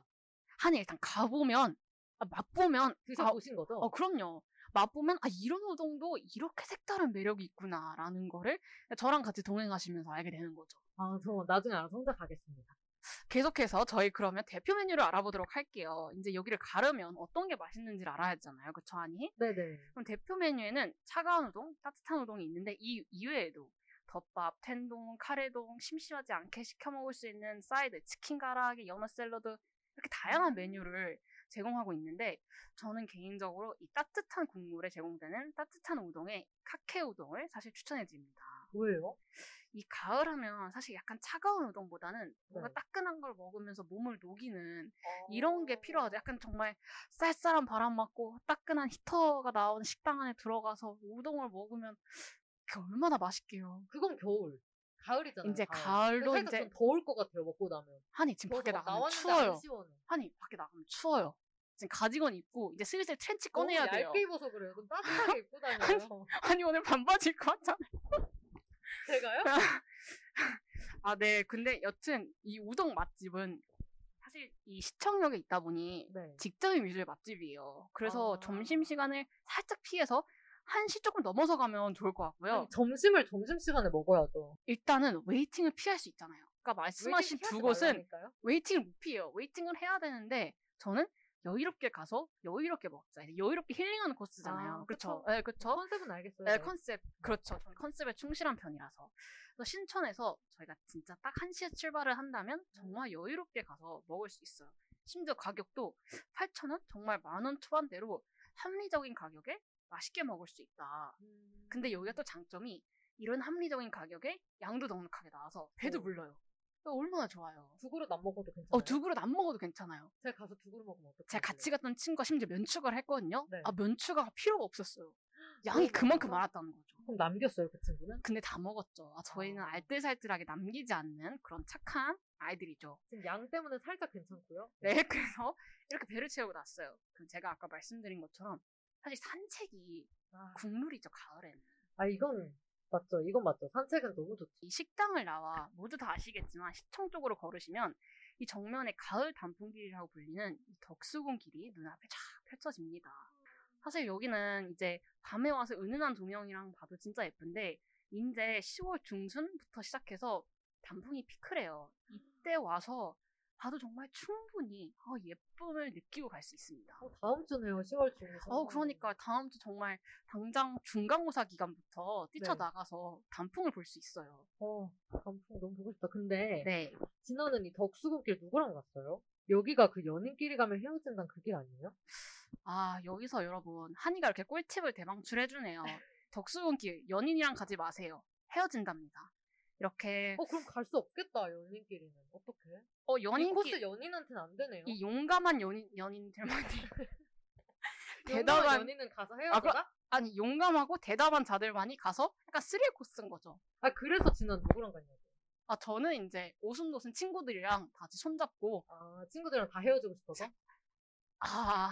한이 일단 가보면 아, 맛보면 아, 드셔보신 거죠? 어 그럼요. 맛보면 아 이런 우동도 이렇게 색다른 매력이 있구나라는 거를 저랑 같이 동행하시면서 알게 되는 거죠. 아, 저 나중에 알아서 혼자 가겠습니다. 계속해서 저희 그러면 대표 메뉴를 알아보도록 할게요. 이제 여기를 가려면 어떤 게 맛있는지를 알아야 하잖아요. 그쵸, 한이? 네네. 그럼 대표 메뉴에는 차가운 우동, 따뜻한 우동이 있는데 이 이외에도 덮밥, 텐동, 카레동, 심심하지 않게 시켜 먹을 수 있는 사이드, 치킨 가라아게, 연어 샐러드 이렇게 다양한 메뉴를 제공하고 있는데 저는 개인적으로 이 따뜻한 국물에 제공되는 따뜻한 우동에 카케 우동을 사실 추천해 드립니다. 왜요? 이 가을 하면 사실 약간 차가운 우동보다는 뭔가 네. 따끈한 걸 먹으면서 몸을 녹이는 이런 게 필요하죠. 약간 정말 쌀쌀한 바람 맞고 따끈한 히터가 나오는 식당 안에 들어가서 우동을 먹으면 그게 얼마나 맛있게요. 그건 겨울. 가을이잖아요. 이제 가을. 가을로 근데 살짝 이제 좀 더울 것 같아요, 먹고 나면. 한이 지금 밖에 나가면 추워요. 한이 밖에 나가면 추워요. 지금 가디건 입고 이제 슬슬 트렌치 꺼내야 돼요. 얇게 입어서 그래요. 좀 따뜻하게 입고 다녀요. 아니 오늘 반바지 입고 왔잖아요. 제가요? 아, 네. 근데 여튼 이 우동 맛집은 사실 이 시청역에 있다 보니 네. 직장인 위주의 맛집이에요. 그래서 아. 점심 시간을 살짝 피해서 1시 조금 넘어서 가면 좋을 것 같고요. 아니, 점심을 점심시간에 먹어야죠. 일단은 waiting을 피할 수 있잖아요. 아까 말씀하신 두 곳은 waiting을 못 피해요. waiting을 해야 되는데 저는 여유롭게 가서 여유롭게 먹자. 여유롭게 힐링하는 코스잖아요. 아, 그렇죠. 그쵸. 네, 그렇죠. 컨셉은 알겠어요. 네, 컨셉. 그렇죠. 컨셉에 충실한 편이라서. 그래서 신촌에서 저희가 진짜 딱 1시에 출발을 한다면 정말 여유롭게 가서 먹을 수 있어요. 심지어 가격도 8,000원? 정말 만 원 초반대로 합리적인 가격에 맛있게 먹을 수 있다. 음. 근데 여기가 또 장점이 이런 합리적인 가격에 양도 넉넉하게 나와서 배도 어. 불러요. 얼마나 좋아요. 두 그릇 안 먹어도 괜찮아요. 어, 두 그릇 안 먹어도 괜찮아요. 제가 가서 두 그릇 먹으면 어떡해요? 제가 같이 갔던 친구가 심지어 면 추가를 했거든요. 네. 아, 면 추가가 필요가 없었어요. 양이 너무 그만큼? 많았다는 거죠. 그럼 남겼어요 그 친구는? 근데 다 먹었죠. 아, 저희는 아. 알뜰살뜰하게 남기지 않는 그런 착한 아이들이죠. 지금 양 때문에 살짝 괜찮고요. 네, 그래서 이렇게 배를 채우고 났어요. 그럼 제가 아까 말씀드린 것처럼 사실 산책이 아, 국룰이죠, 가을에는. 아 이건 맞죠. 이건 맞죠. 산책은 너무 좋죠. 이 식당을 나와 모두 다 아시겠지만 시청 쪽으로 걸으시면 이 정면에 가을 단풍길이라고 불리는 이 덕수궁 길이 눈앞에 쫙 펼쳐집니다. 사실 여기는 이제 밤에 와서 은은한 조명이랑 봐도 진짜 예쁜데 이제 10월 중순부터 시작해서 단풍이 피크래요. 이때 와서 봐도 정말 충분히 어, 예쁨을 느끼고 갈 수 있습니다. 어, 다음 주네요. 10월 중에서. 어, 그러니까 다음 주 정말 당장 중간고사 기간부터 뛰쳐나가서 단풍을 볼 수 있어요. 어, 단풍 너무 보고 싶다. 근데 네. 진아는 이 덕수궁길 누구랑 갔어요? 여기가 그 연인끼리 가면 헤어진다는 그 길 아니에요? 아, 여기서 여러분, 한이가 이렇게 꿀팁을 대방출해주네요. 덕수궁길, 연인이랑 가지 마세요. 헤어진답니다. 이렇게, 어, 그럼 갈 수 없겠다. 연인끼리는 어떡해? 어, 이 연인끼리, 코스 연인한테는 안 되네요. 이 용감한 연인, 연인들만이, 대단한, 연인은 가서 아, 헤어지다? 아니, 용감하고 대담한 자들만이 가서 약간 스릴 코스인 거죠. 아, 그래서 진아 누구랑 갔냐고. 아, 저는 이제 오순도순 친구들이랑 같이 손잡고, 아, 친구들이랑 다 헤어지고 싶어서? 아,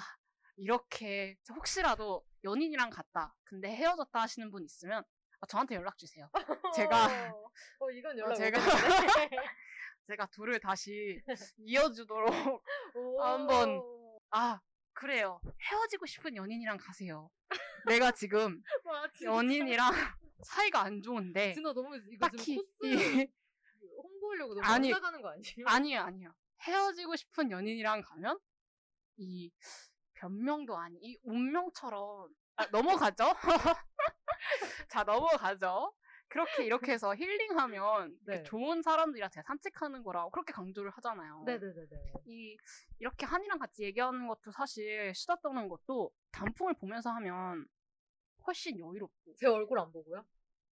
이렇게, 혹시라도 연인이랑 갔다. 근데 헤어졌다 하시는 분 있으면, 아, 저한테 연락 주세요. 제가- 어, 어, 이건 연락 제가- 오겠는데? 제가 둘을 다시 이어주도록 오. 한번. 아, 그래요. 헤어지고 싶은 연인이랑 가세요. 내가 지금 와, 진짜. 연인이랑 사이가 안 좋은데, 진아 너무 이거 딱히, 지금 코스 이, 홍보하려고 너무 아니, 나가는 거 아니에요? 아니에요, 아니에요. 헤어지고 싶은 연인이랑 가면, 이, 변명도 아니, 이 운명처럼, 아, 넘어가죠? 자, 넘어가죠? 그렇게 이렇게 해서 힐링하면 네. 좋은 사람들이랑 제가 산책하는 거라고 그렇게 강조를 하잖아요. 네네네네. 이 이렇게 한이랑 같이 얘기하는 것도 사실 수다 떠는 것도 단풍을 보면서 하면 훨씬 여유롭고 제 얼굴 안 보고요?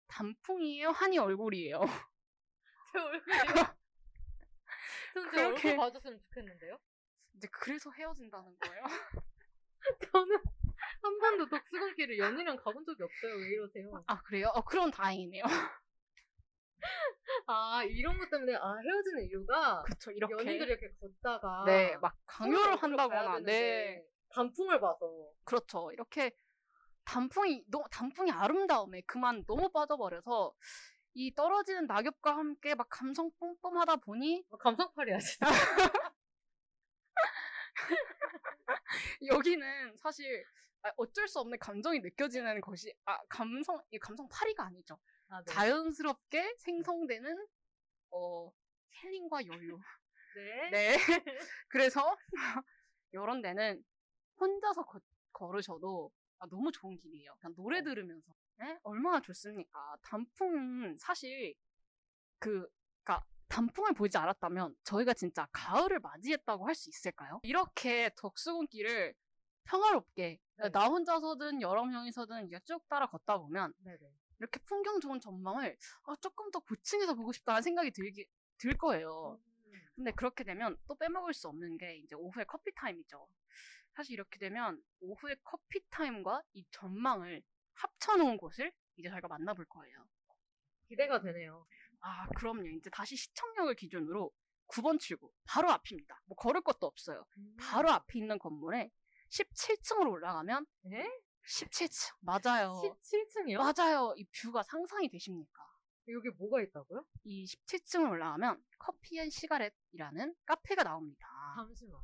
단풍이에요 한이 얼굴이에요 제 얼굴이요? 전제 그렇게- 얼굴 봐줬으면 좋겠는데요? 이제 그래서 헤어진다는 거예요 저는 한 번도 독수공길을 연인이랑 가본 적이 없어요. 왜 이러세요? 아 그래요 어 그럼 다행이네요 아, 이런 것 때문에, 아, 헤어지는 이유가 그쵸 이렇게 연인들이 이렇게 걷다가. 네 막 강요를 옆으로 가야 한다거나 되는데 네 단풍을 봐서. 그렇죠 이렇게 단풍이 너 단풍이 아름다움에 그만 너무 빠져버려서 이 떨어지는 낙엽과 함께 막 감성 뿜뿜하다 보니 감성팔이야, 진짜. 여기는 사실 아, 어쩔 수 없는 감정이 느껴지는 것이 아 감성 이 감성 파리가 아니죠. 아, 네. 자연스럽게 생성되는 어 힐링과 여유. 네. 네. 그래서 이런 데는 혼자서 거- 걸으셔도 아, 너무 좋은 길이에요. 그냥 노래 어. 들으면서 네? 얼마나 좋습니까? 단풍은 사실 그 그러니까 단풍을 보지 않았다면 저희가 진짜 가을을 맞이했다고 할 수 있을까요? 이렇게 덕수궁길을 평화롭게 네. 나 혼자서든 여러 명이서든 이게 쭉 따라 걷다 보면. 이렇게 풍경 좋은 전망을 아, 조금 더 고층에서 보고 싶다는 생각이 들기, 들 거예요. 음. 근데 그렇게 되면 또 빼먹을 수 없는 게 이제 오후에 커피 타임이죠. 사실 이렇게 되면 오후에 커피 타임과 이 전망을 합쳐놓은 곳을 이제 저희가 만나볼 거예요. 기대가 되네요. 아, 그럼요. 이제 다시 시청역을 기준으로 9번 출구 바로 앞입니다. 뭐 걸을 것도 없어요. 바로 앞에 있는 건물에 17층으로 올라가면 에? 17층 맞아요. 17층이요? 맞아요. 이 뷰가 상상이 되십니까? 여기 뭐가 있다고요? 이 17층을 올라가면 Coffee and Cigarette이라는 카페가 나옵니다. 잠시만.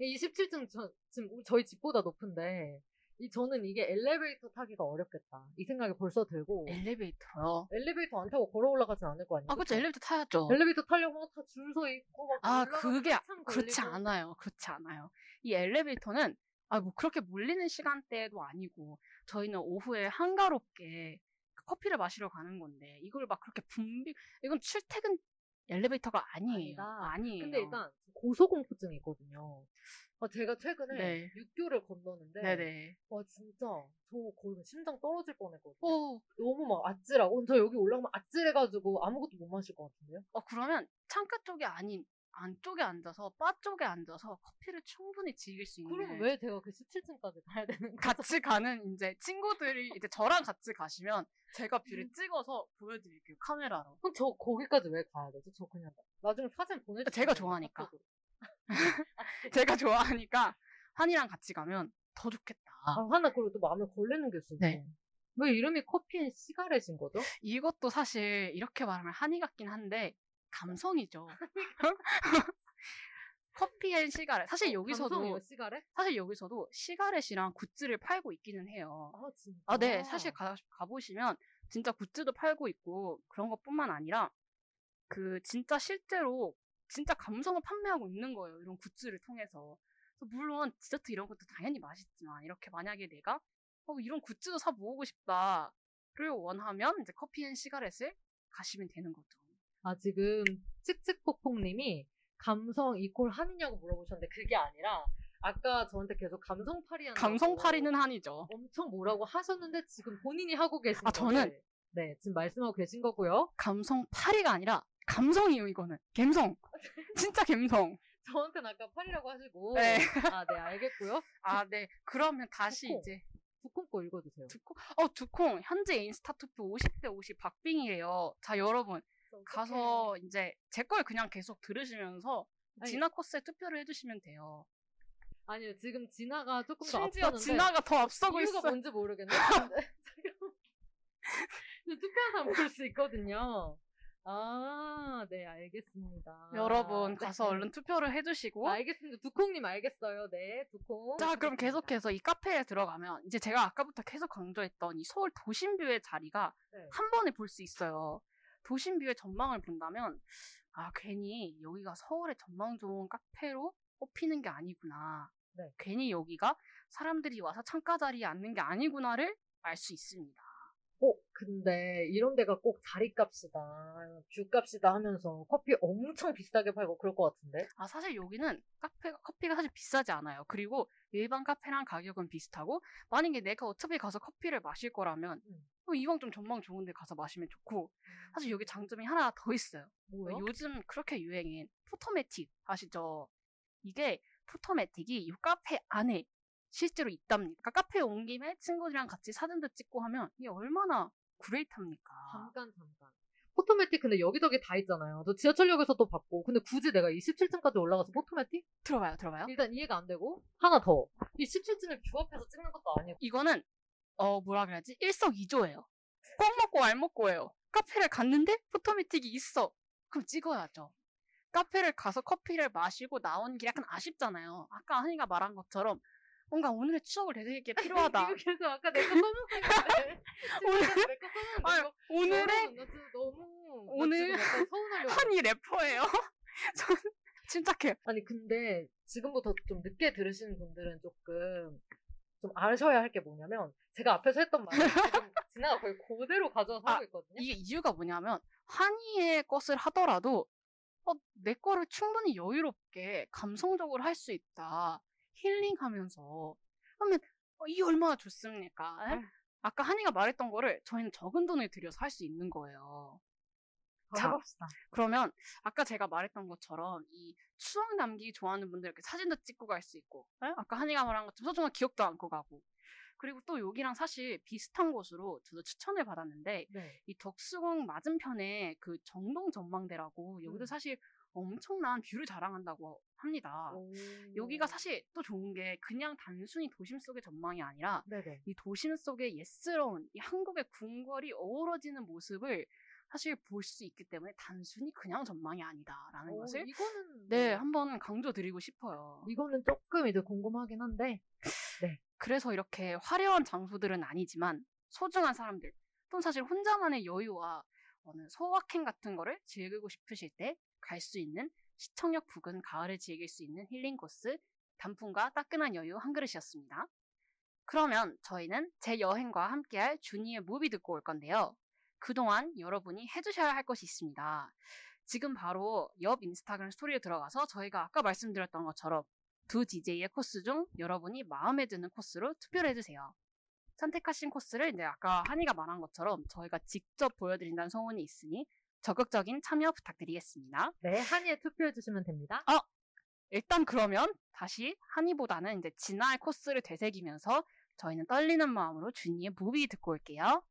이 27층 저, 지금 저희 집보다 높은데 이 저는 이게 엘리베이터 타기가 어렵겠다. 이 생각이 벌써 들고 엘리베이터요. 엘리베이터 안 타고 걸어 올라가진 않을 거 아니에요? 아, 그쵸. 엘리베이터 타야죠. 엘리베이터 타려고 다 줄 서 있고 막 아, 그게 그렇지. 않아요. 그렇지 않아요. 이 엘리베이터는 아, 뭐 그렇게 몰리는 시간대도 아니고 저희는 오후에 한가롭게 커피를 마시러 가는 건데 이걸 막 그렇게 붐비 이건 출퇴근 엘리베이터가 아니에요. 아니다. 아니에요. 근데 일단 고소공포증이 있거든요. 아, 제가 최근에 네. 육교를 건너는데 네네. 와 진짜 저 거의 심장 떨어질 뻔했거든요. 어, 너무 막 아찔하고 저 여기 올라가면 아찔해가지고 아무것도 못 마실 것 같은데요? 어 그러면 창가 쪽이 아닌 안쪽에 앉아서 바 쪽에 앉아서 커피를 충분히 즐길 수 있는 그럼 왜 제가 그 17층까지 가야 되는 거죠? 같이 가는 이제 친구들이 이제 저랑 같이 가시면 제가 뷰를 음. 찍어서 보여드릴게요 카메라로. 그럼 저 거기까지 왜 가야 되죠? 저 그냥 나중에 사진 보내주세요. 제가 좋아하니까. 카톡으로. 제가 좋아하니까 한이랑 같이 가면 더 좋겠다. 아, 하나 그리고 또 마음에 걸리는 게 있어요. 네. 왜 이름이 Coffee and Cigarette인 거죠? 이것도 사실 이렇게 말하면 한이 같긴 한데 감성이죠. Coffee and Cigarette. 사실 여기서도 감성이요, cigarette? 사실 여기서도 cigarette이랑 굿즈를 팔고 있기는 해요. 아 진짜. 아, 네. 사실 가, 가보시면 진짜 굿즈도 팔고 있고 그런 것뿐만 아니라 그 진짜 실제로 진짜 감성을 판매하고 있는 거예요. 이런 굿즈를 통해서. 그래서 물론 디저트 이런 것도 당연히 맛있지만 이렇게 만약에 내가 어, 이런 굿즈도 사 모으고 싶다를 원하면 이제 Coffee and Cigarette을 가시면 되는 거죠. 아 지금 칙칙폭폭님이 감성 이콜 한이냐고 물어보셨는데 그게 아니라 아까 저한테 계속 감성팔이 감성팔이는 한이죠. 엄청 뭐라고 하셨는데 지금 본인이 하고 계신 아, 저는- 거를 네 지금 말씀하고 계신 거고요. 감성팔이가 아니라 감성이에요, 이거는. 갬성. 진짜 갬성. 저한테는 아까 팔이라고 하시고 네. 아 네 알겠고요. 아, 네. 그러면 다시 두콩. 이제 두콩 거 읽어주세요. 두콩, 어, 두콩. 현재 인스타 투표 50대 50 박빙이래요. 자, 여러분. 가서 이제 제 걸 그냥 계속 들으시면서 아니, 진화 코스에 투표를 해주시면 돼요. 아니요 지금 진아가 조금 더 심지어 앞서는데 진화가 더 앞서고 이유가 있어. 뭔지 모르겠네. 근데 지금 투표해서 볼수 있거든요. 아, 네, 알겠습니다. 여러분 네. 가서 얼른 투표를 해주시고. 알겠습니다. 두콩님 알겠어요. 네, 두콩. 자, 그럼. 계속해서 이 카페에 들어가면 이제 제가 아까부터 계속 강조했던 이 서울 도심뷰의 자리가 네. 한 번에 볼 수 있어요. 도심뷰의 전망을 본다면 아 괜히 여기가 서울의 전망 좋은 카페로 꼽히는 게 아니구나. 네. 괜히 여기가 사람들이 와서 창가 자리에 앉는 게 아니구나를 알 수 있습니다. 어, 근데 이런 데가 꼭 자리값이다, 뷰값이다 하면서 커피 엄청 비싸게 팔고 그럴 것 같은데? 아 사실 여기는 카페 커피가 사실 비싸지 않아요. 그리고 일반 카페랑 가격은 비슷하고 만약에 내가 어차피 가서 커피를 마실 거라면 음. 어, 이왕 좀 전망 좋은데 가서 마시면 좋고 사실 여기 장점이 하나 더 있어요. 뭐요? 요즘 그렇게 유행인 Photomatic 아시죠? 이게 Photomatic이 이 카페 안에 실제로 있답니까? 카페에 온 김에 친구들이랑 같이 사진도 찍고 하면 이게 얼마나 great합니까? 잠깐, 잠깐. Photomatic 근데 여기저기 다 있잖아요. 저 지하철역에서도 봤고. 근데 굳이 내가 27층까지 올라가서 Photomatic? 들어봐요, 들어봐요. 일단 이해가 안 되고. 하나 더. 이 17층을 뷰 앞에서 찍는 것도 아니고. 이거는 어 뭐라 그래야지 일석이조예요. 꼭 먹고 알 먹고예요. 카페를 갔는데 포토매틱이 있어. 그럼 찍어야죠. 카페를 가서 커피를 마시고 나온 게 약간 아쉽잖아요. 아까 한이가 말한 것처럼 뭔가 오늘의 추억을 되새기게 필요하다. 이거 계속 아까 내거 써먹고 있는데. 오늘-. 아, 오늘의 너무. 나 오늘. 한이 래퍼예요. 전 침착해요. 아니 근데 지금부터 좀 늦게 들으시는 분들은 조금 좀 아셔야 할 게 뭐냐면 제가 앞에서 했던 말을 지금 진아가 거의 그대로 가져와서 아, 하고 있거든요. 이게 이유가 뭐냐면 한이의 것을 하더라도 어, 내 거를 충분히 여유롭게 감성적으로 할 수 있다. 힐링하면서 하면 어, 이게 얼마나 좋습니까? 에? 아유. 아까 한이가 말했던 거를 저희는 적은 돈을 들여서 할 수 있는 거예요. 자, 해봅시다. 그러면 아까 제가 말했던 것처럼 이 추억 남기기 좋아하는 분들 이렇게 사진도 찍고 갈 수 있고 에? 아까 한이가 말한 것처럼 소중한 기억도 안고 가고 그리고 또 여기랑 사실 비슷한 곳으로 저도 추천을 받았는데 네. 이 덕수궁 맞은편에 그 정동 전망대라고 여기도 음. 사실 엄청난 뷰를 자랑한다고 합니다. 오. 여기가 사실 또 좋은 게 그냥 단순히 도심 속의 전망이 아니라 네네. 이 도심 속의 옛스러운 이 한국의 궁궐이 어우러지는 모습을 사실 볼 수 있기 때문에 단순히 그냥 전망이 아니다라는 어, 것을 이거는 네, 뭐, 한번 강조드리고 싶어요. 이거는 조금 이제 궁금하긴 한데 그래서 이렇게 화려한 장소들은 아니지만 소중한 사람들 또는 사실 혼자만의 여유와 어느 소확행 같은 거를 즐기고 싶으실 때 갈 수 있는 시청역 부근 가을을 즐길 수 있는 힐링 코스 단풍과 따끈한 여유 한 그릇이었습니다. 그러면 저희는 제 여행과 함께할 준이의 movie 듣고 올 건데요. 그동안 여러분이 해주셔야 할 것이 있습니다. 지금 바로 옆 인스타그램 스토리에 들어가서 저희가 아까 말씀드렸던 것처럼 두 DJ의 코스 중 여러분이 마음에 드는 코스로 투표를 해주세요. 선택하신 코스를 이제 아까 한이가 말한 것처럼 저희가 직접 보여드린다는 소문이 있으니 적극적인 참여 부탁드리겠습니다. 네 한이에 투표해 주시면 됩니다. 일단 그러면 다시 한이보다는 이제 진아의 코스를 되새기면서 저희는 떨리는 마음으로 준이의 무비 듣고 올게요.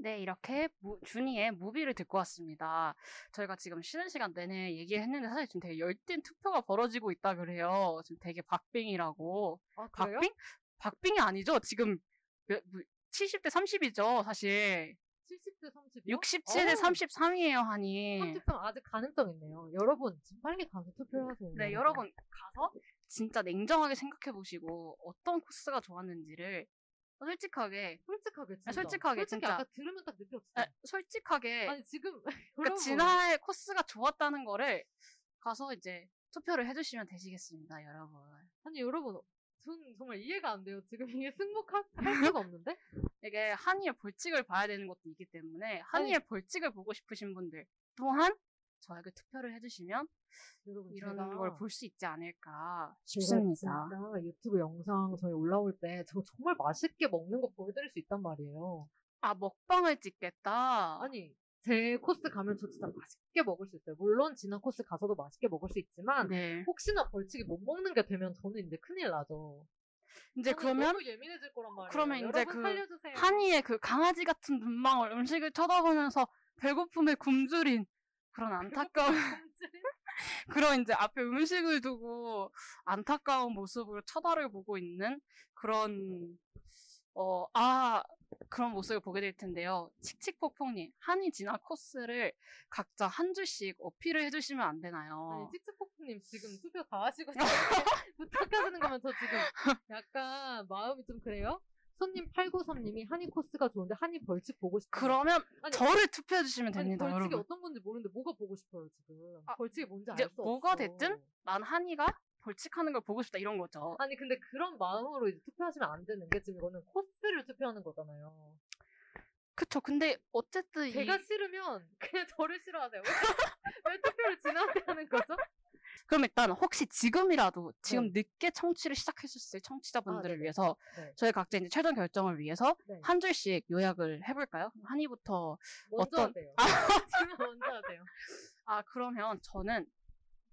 네, 이렇게 무- 준이의 무비를 듣고 왔습니다. 저희가 지금 쉬는 시간 내내 얘기를 했는데 사실 지금 되게 열띤 투표가 벌어지고 있다 그래요. 지금 되게 박빙이라고. 아 박빙? 박빙이 아니죠. 지금 몇- 뭐 70대 30이죠, 사실. 70대 30. 67대 33이에요, 한이. 33 아직 가능성 있네요. 여러분 지금 빨리 가서 투표하세요. 네, 여러분 가서 진짜 냉정하게 생각해 보시고 어떤 코스가 좋았는지를 솔직하게 솔직하게 진짜. 솔직하게, 솔직히 진짜. 아까 들으면 딱 느꼈어. 아, 솔직하게 아니 지금 그러니까 진아의 코스가 좋았다는 거를 가서 이제 투표를 해주시면 되시겠습니다, 여러분. 아니 여러분 전 정말 이해가 안 돼요. 지금 이게 승복할 할 수가 없는데? 이게 한이의 벌칙을 봐야 되는 것도 있기 때문에 한이의 벌칙을 보고 싶으신 분들 또한 저에게 투표를 해주시면 여러분 이런 걸 볼 수 있지 않을까 싶습니다. 유튜브 영상 저희 올라올 때 저 정말 맛있게 먹는 거 보여드릴 수 있단 말이에요. 아 먹방을 찍겠다. 아니 제 코스 가면 저 진짜 맛있게 먹을 수 있어요. 물론 지난 코스 가서도 맛있게 먹을 수 있지만 네. 혹시나 벌칙이 못 먹는 게 되면 저는 이제 큰일 나죠. 이제 그러면 예민해질 거란 말이에요. 그러면 이제 그 살려주세요. 한이의 그 강아지 같은 눈망울 음식을 쳐다보면서 배고픔에 굶주린 그런 안타까운 그런 이제 앞에 음식을 두고 안타까운 모습으로 쳐다를 보고 있는 그런 어 아 그런 모습을 보게 될 텐데요. 칙칙폭폭님 한이 진화 코스를 각자 한 줄씩 어필을 해주시면 안 되나요? 아니 칙칙폭님 지금 투표 다 하시고 부탁하시는 거면 저 지금 약간 마음이 좀 그래요? 손님 893님이 한이 코스가 좋은데 한이 벌칙 보고 싶어요. 그러면 아니, 저를 투표해 주시면 아니, 됩니다, 벌칙이 여러분. 어떤 건지 모르는데 뭐가 보고 싶어요 지금. 아, 벌칙이 뭔지 이제 알수 없어. 뭐가 됐든 난 한이가 벌칙하는 걸 보고 싶다 이런 거죠. 아니 근데 그런 마음으로 이제 투표하시면 안 되는 게 지금 이거는 코스를 투표하는 거잖아요. 그쵸. 근데 어쨌든 제가 이 싫으면 그냥 저를 싫어하세요. 왜, 왜 투표를 거죠? 그럼 일단 혹시 지금이라도 지금 네. 늦게 청취를 시작하셨을 청취자분들을 네네. 위해서 네. 저희 각자 이제 최종 결정을 위해서 네. 한 줄씩 요약을 해볼까요? 한이부터 먼저 어떤- 하세요. 지금 먼저 하세요. 아 그러면 저는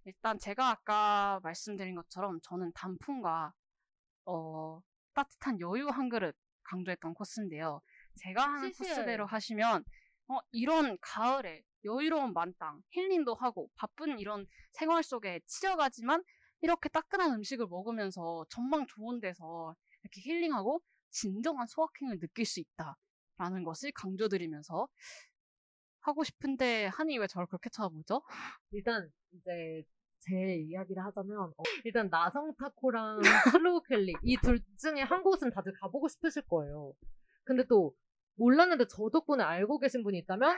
일단 제가 아까 말씀드린 것처럼 저는 단풍과 어 따뜻한 여유 한 그릇 강조했던 코스인데요. 제가 하는 시시해. 코스대로 하시면 어 이런 가을에 여유로운 만땅 힐링도 하고 바쁜 이런 생활 속에 치여가지만 이렇게 따끈한 음식을 먹으면서 전망 좋은 데서 이렇게 힐링하고 진정한 소확행을 느낄 수 있다라는 것을 강조드리면서 하고 싶은데 한이 왜 저를 그렇게 쳐다보죠? 일단 이제 제 이야기를 하자면 어, 일단 나성 타코랑 Slow Cali 이 둘 중에 한 곳은 다들 가보고 싶으실 거예요. 근데 또 몰랐는데 저 덕분에 알고 계신 분이 있다면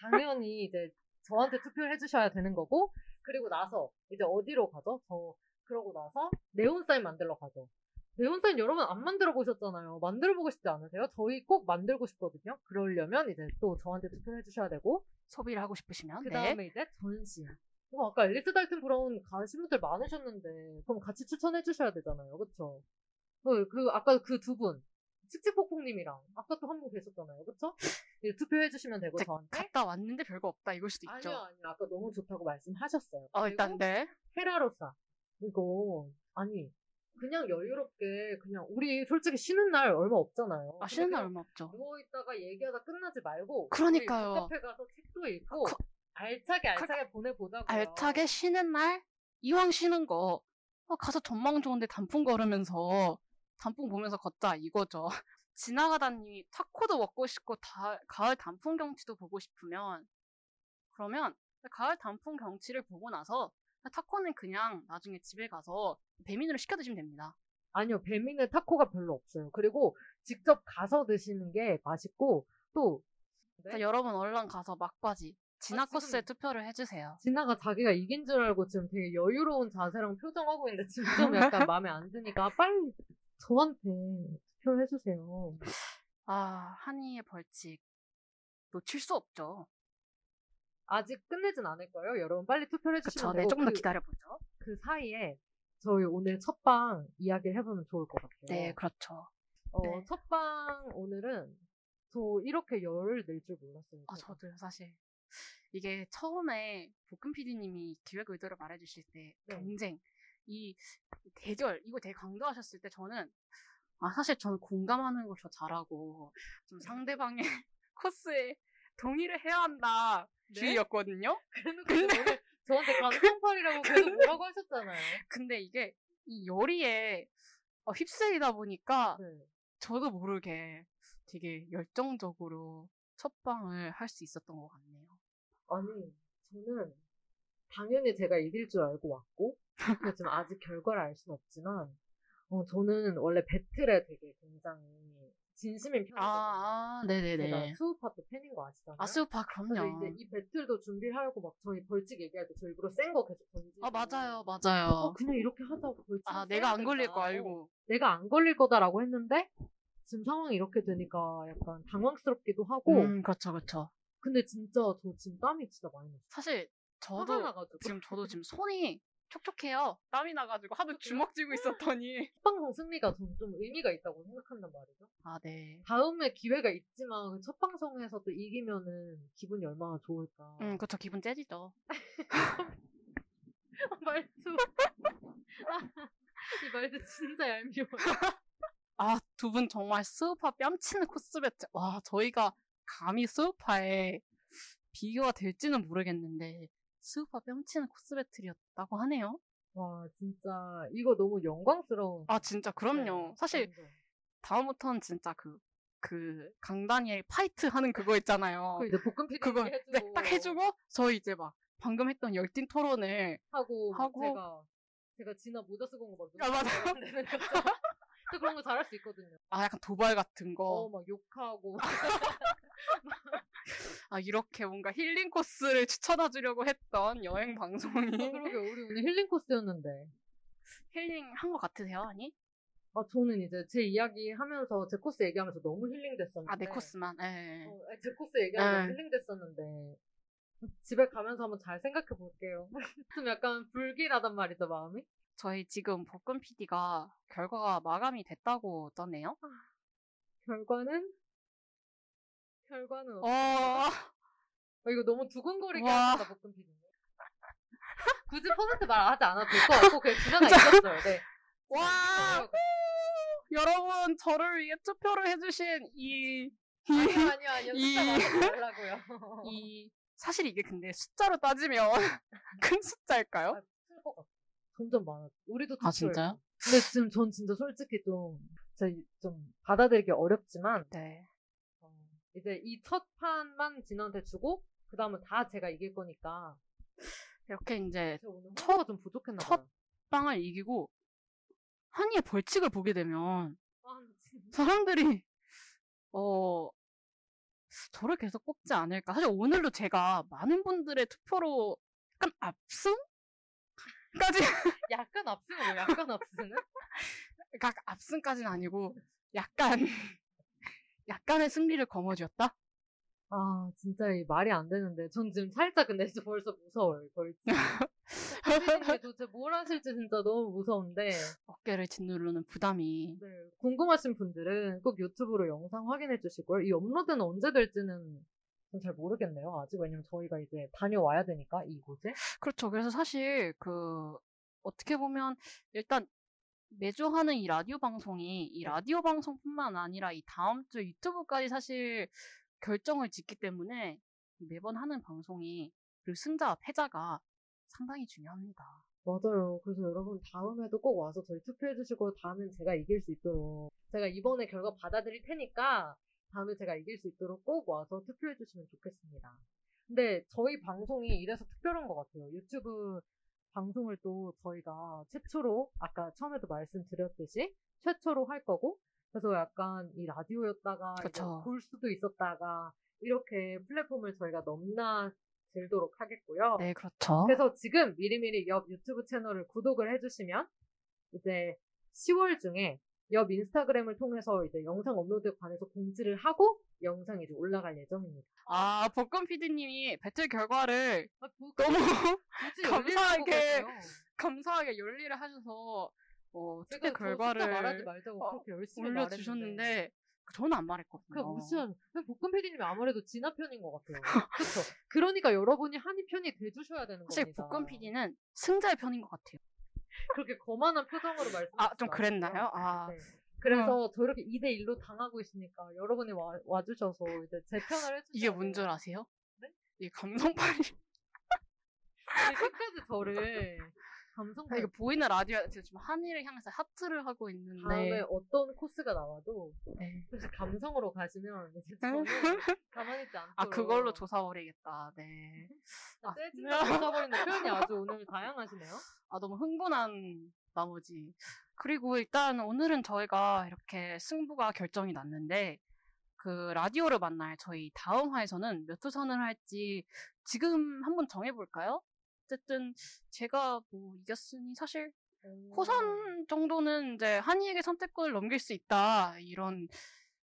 당연히 이제 저한테 투표를 해주셔야 되는 거고 그리고 나서 이제 어디로 가죠? 저 그러고 나서 네온사인 만들러 가죠. 네온사인 여러분 안 만들어 보셨잖아요. 만들어 보고 싶지 않으세요? 저희 꼭 만들고 싶거든요. 그러려면 이제 또 저한테 투표를 해주셔야 되고 소비를 하고 싶으시면 그 네. 다음에 이제 전시. 어, 아까 앨리스 달튼 브라운 가신 분들 많으셨는데, 그럼 같이 추천해 주셔야 되잖아요. 그쵸? 그, 그, 아까 그 두 분. 칙칙폭폭님이랑, 아까 또 한 분 계셨잖아요. 그쵸? 예, 투표해 주시면 되고, 저한테. 갔다 왔는데 별거 없다 이럴 수도 있죠. 아니요, 아니요. 아까 너무 좋다고 말씀하셨어요. 어, 일단 그리고 네. 헤라로사. 이거, 아니, 그냥 여유롭게, 그냥, 우리 솔직히 쉬는 날 얼마 없잖아요. 아, 쉬는 날 그냥 얼마 없죠. 누워있다가 얘기하다 끝나지 말고, 그러니까요. 우리 카페 가서 책도 읽고, 그- 알차게 알차게 보내보자고요. 알차게 쉬는 날 이왕 쉬는 거 어, 가서 전망 좋은데 단풍 걸으면서 단풍 보면서 걷자 이거죠. 지나가다님이 타코도 먹고 싶고 다, 가을 단풍 경치도 보고 싶으면 그러면 가을 단풍 경치를 보고 나서 타코는 그냥 나중에 집에 가서 배민으로 시켜 드시면 됩니다. 아니요, 배민은 타코가 별로 없어요. 그리고 직접 가서 드시는 게 맛있고 또 네? 그러니까 여러분 얼른 가서 막바지 진화 아, 코스에 투표를 해주세요. 진아가 자기가 이긴 줄 알고 지금 되게 여유로운 자세랑 표정하고 있는데 지금 좀 약간 마음에 안 드니까 빨리 저한테 투표를 해주세요. 아 한이의 벌칙 놓칠 수 없죠. 아직 끝내진 않을 거예요. 여러분 빨리 투표를 그쵸? 해주시면 네, 되고 조금 더 그, 기다려보죠. 그 사이에 저희 오늘 첫방 이야기를 해보면 좋을 것 같아요. 네, 그렇죠. 어, 네. 첫방 오늘은 저 이렇게 열을 낼 줄 몰랐어요. 아, 제가. 저도요, 사실. 이게 처음에 볶음 PD님이 기획 의도를 말해주실 때 네. 경쟁, 이 대결, 이거 되게 강조하셨을 때 저는 아, 사실 저는 공감하는 걸 더 잘하고 좀 상대방의 코스에 동의를 해야 한다 네? 주의였거든요. 그래놓고 오늘 저한테 감성팔이라고 계속 뭐라고 하셨잖아요. 근데 이게 이 요리에 어, 휩쓸리다 보니까 네. 저도 모르게 되게 열정적으로 첫방을 할 수 있었던 것 같네요. 아니, 저는 당연히 제가 이길 줄 알고 왔고, 근데 지금 아직 결과를 알 수는 없지만, 어, 저는 원래 배틀에 되게 굉장히 진심인 편이거든요. 아, 아 네네네. 수우파도 팬인 거 아시잖아요. 아, 수우파, 그럼요. 이제 이 배틀도 준비를 하고 막 저희 벌칙 얘기할 때 저 일부러 센 거 계속 던지고. 아, 맞아요, 어, 맞아요. 그냥 이렇게 하자고 벌칙. 아, 내가 안 걸릴 거 알고. 내가 안 걸릴 거다라고 했는데, 지금 상황이 이렇게 되니까 약간 당황스럽기도 하고, 음, 그렇죠, 그렇죠. 근데 진짜 저 지금 땀이 진짜 많이 났어요. 사실, 저도, 나가지고. 지금 저도 지금 손이 촉촉해요. 땀이 나가지고 하도 주먹 쥐고 있었더니. 첫 방송 승리가 저는 좀 의미가 있다고 생각한단 말이죠. 아, 네. 다음에 기회가 있지만 그첫 방송에서 또 이기면은 기분이 얼마나 좋을까. 음, 그쵸, 기분 째지죠. 말투. 이 말투 진짜 얄미워요. 아, 두 분 정말 스우파 뺨치는 코스 배틀. 와, 저희가 감히 스우파에 비교가 될지는 모르겠는데, 스우파 뺨치는 코스 배틀이었다고 하네요. 와 진짜 이거 너무 영광스러운. 아, 진짜, 그럼요. 네, 사실, 완전. 다음부터는 진짜 그, 그, 강다니엘 fight 하는 그거 있잖아요. 그 이제 볶음 피디 그거, 해주고 네, 딱 해주고, 저희 이제 막, 방금 했던 열띤 토론을, 하고, 막 하고. 제가 제가 진아 모자 쓰고 온 거막 아, 맞아요. 저 그런 거 잘할 수 있거든요. 아, 약간 도발 같은 거. 어 막 욕하고. 아, 이렇게 뭔가 힐링 코스를 추천해주려고 했던 여행 방송이 아, 그러게 우리 오늘 힐링 코스였는데. 힐링 한 것 같으세요, 아니? 아, 저는 이제 제 이야기 하면서 제 코스 얘기하면서 너무 힐링 됐었는데. 아, 내 코스만. 예. 어, 아니, 제 코스 얘기하면서 네. 힐링 됐었는데. 집에 가면서 한번 잘 생각해 볼게요. 좀 약간 불길하단 말이죠, 마음이. 저희 지금 볶음 PD가 결과가 마감이 됐다고 떴네요. 결과는? 결과는 어... 어, 어, 이거 너무 두근거리게 와. 한다, 볶음 피디님. 굳이 퍼센트 말하지 않아도 될 것 같고, 그냥 지나가 있었어요, 네. 와, 아, 여러분, 저를 위해 투표를 해주신 이, 아니요, 아니요, 아니요. 이- 숫자 말하지 말라고요. 이, 사실 이게 근데 숫자로 따지면 큰 숫자일까요? 아, 같아. 점점 많아. 우리도 아, 투표해요. 진짜요? 근데 지금 전 진짜 솔직히 좀, 제- 좀 받아들이기 어렵지만, 네. 어, 이제 이 첫 판만 진한테 주고, 그 다음은 다 제가 이길 거니까, 이렇게 이제 홍보가 좀 부족했나 첫- 봐요. 빵을 이기고 한이의 벌칙을 보게 되면 아. 사람들이 어 저를 계속 뽑지 않을까. 사실 오늘도 제가 많은 분들의 투표로 약간 압승 까지 약간 앞서는 뭐 약간 앞서는? 그러니까 압승까지는 아니고 약간 약간의 승리를 거머쥐었다. 아, 진짜 이 말이 안 되는데. 전 지금 살짝 근데 진짜 벌써 무서워요, 벌써. 선생님이 도대체 뭘 하실지 진짜 너무 무서운데. 어깨를 짓누르는 부담이 네, 궁금하신 분들은 꼭 유튜브로 영상 확인해 주시고요. 이 업로드는 언제 될지는 전 잘 모르겠네요. 아직 왜냐면 저희가 이제 다녀와야 되니까 이곳에. 그렇죠. 그래서 사실 그 어떻게 보면 일단 매주 하는 이 라디오 방송이 이 라디오 방송뿐만 아니라 이 다음 주 유튜브까지 사실 결정을 짓기 때문에 이 매번 하는 방송이 그 승자와 패자가 상당히 중요합니다. 맞아요. 그래서 여러분 다음에도 꼭 와서 저희 투표해 주시고 다음엔 제가 이길 수 있도록 제가 이번에 결과 받아들일 테니까 다음에 제가 이길 수 있도록 꼭 와서 투표해 주시면 좋겠습니다. 근데 저희 방송이 이래서 특별한 것 같아요. 유튜브 방송을 또 저희가 최초로 아까 처음에도 말씀드렸듯이 최초로 할 거고 그래서 약간 이 라디오였다가. 볼 수도 있었다가 이렇게 플랫폼을 저희가 넘나 들도록 하겠고요. 네, 그렇죠. 그래서 지금 미리미리 옆 유튜브 채널을 구독을 해주시면 이제 10월 중에 옆 인스타그램을 통해서 이제 영상 업로드에 관해서 공지를 하고 영상이 이제 올라갈 예정입니다. 아, 복권 PD님이 배틀 결과를 아, 뭐, 너무 감사하게. 감사하게 열일을 하셔서 어, 투표 저 결과를 말하지 말자고 어, 그렇게 열심히 올려주셨는데 저는 안 말했거든요. 그냥 무시한 복근 PD님이 아무래도 진화 편인 것 같아요. 그렇죠. 그러니까 여러분이 한이 편이 돼주셔야 되는 사실 겁니다. 복권 PD는 승자의 편인 것 같아요. 그렇게 거만한 표정으로 말씀. 아, 좀 그랬나요? 아, 네. 그래서 저 이렇게 2대 1로 당하고 있으니까 여러분이 와, 와주셔서 이제 제 편을 해주셔야 이게 뭔 줄. 아세요? 네? 이 감성팔이 아니, 끝까지 저를 감성 아, 이게 보이는 라디오 제가 지금 한이를 향해서 하트를 하고 있는데 다음에 어떤 코스가 나와도 네. 혹시 감성으로 가시면 이제 저는 가만히 있지 않도록 아 그걸로 조사버리겠다. 네. 아, 떼진다 조사버린다 표현이 아주 오늘 다양하시네요. 아 너무 흥분한 나머지 그리고 일단 오늘은 저희가 이렇게 승부가 결정이 났는데 그 라디오를 만날 저희 다음 화에서는 몇 호선을 할지 지금 한번 정해볼까요? 어쨌든 제가 뭐 이겼으니 사실 호선 정도는 이제 한이에게 선택권을 넘길 수 있다 이런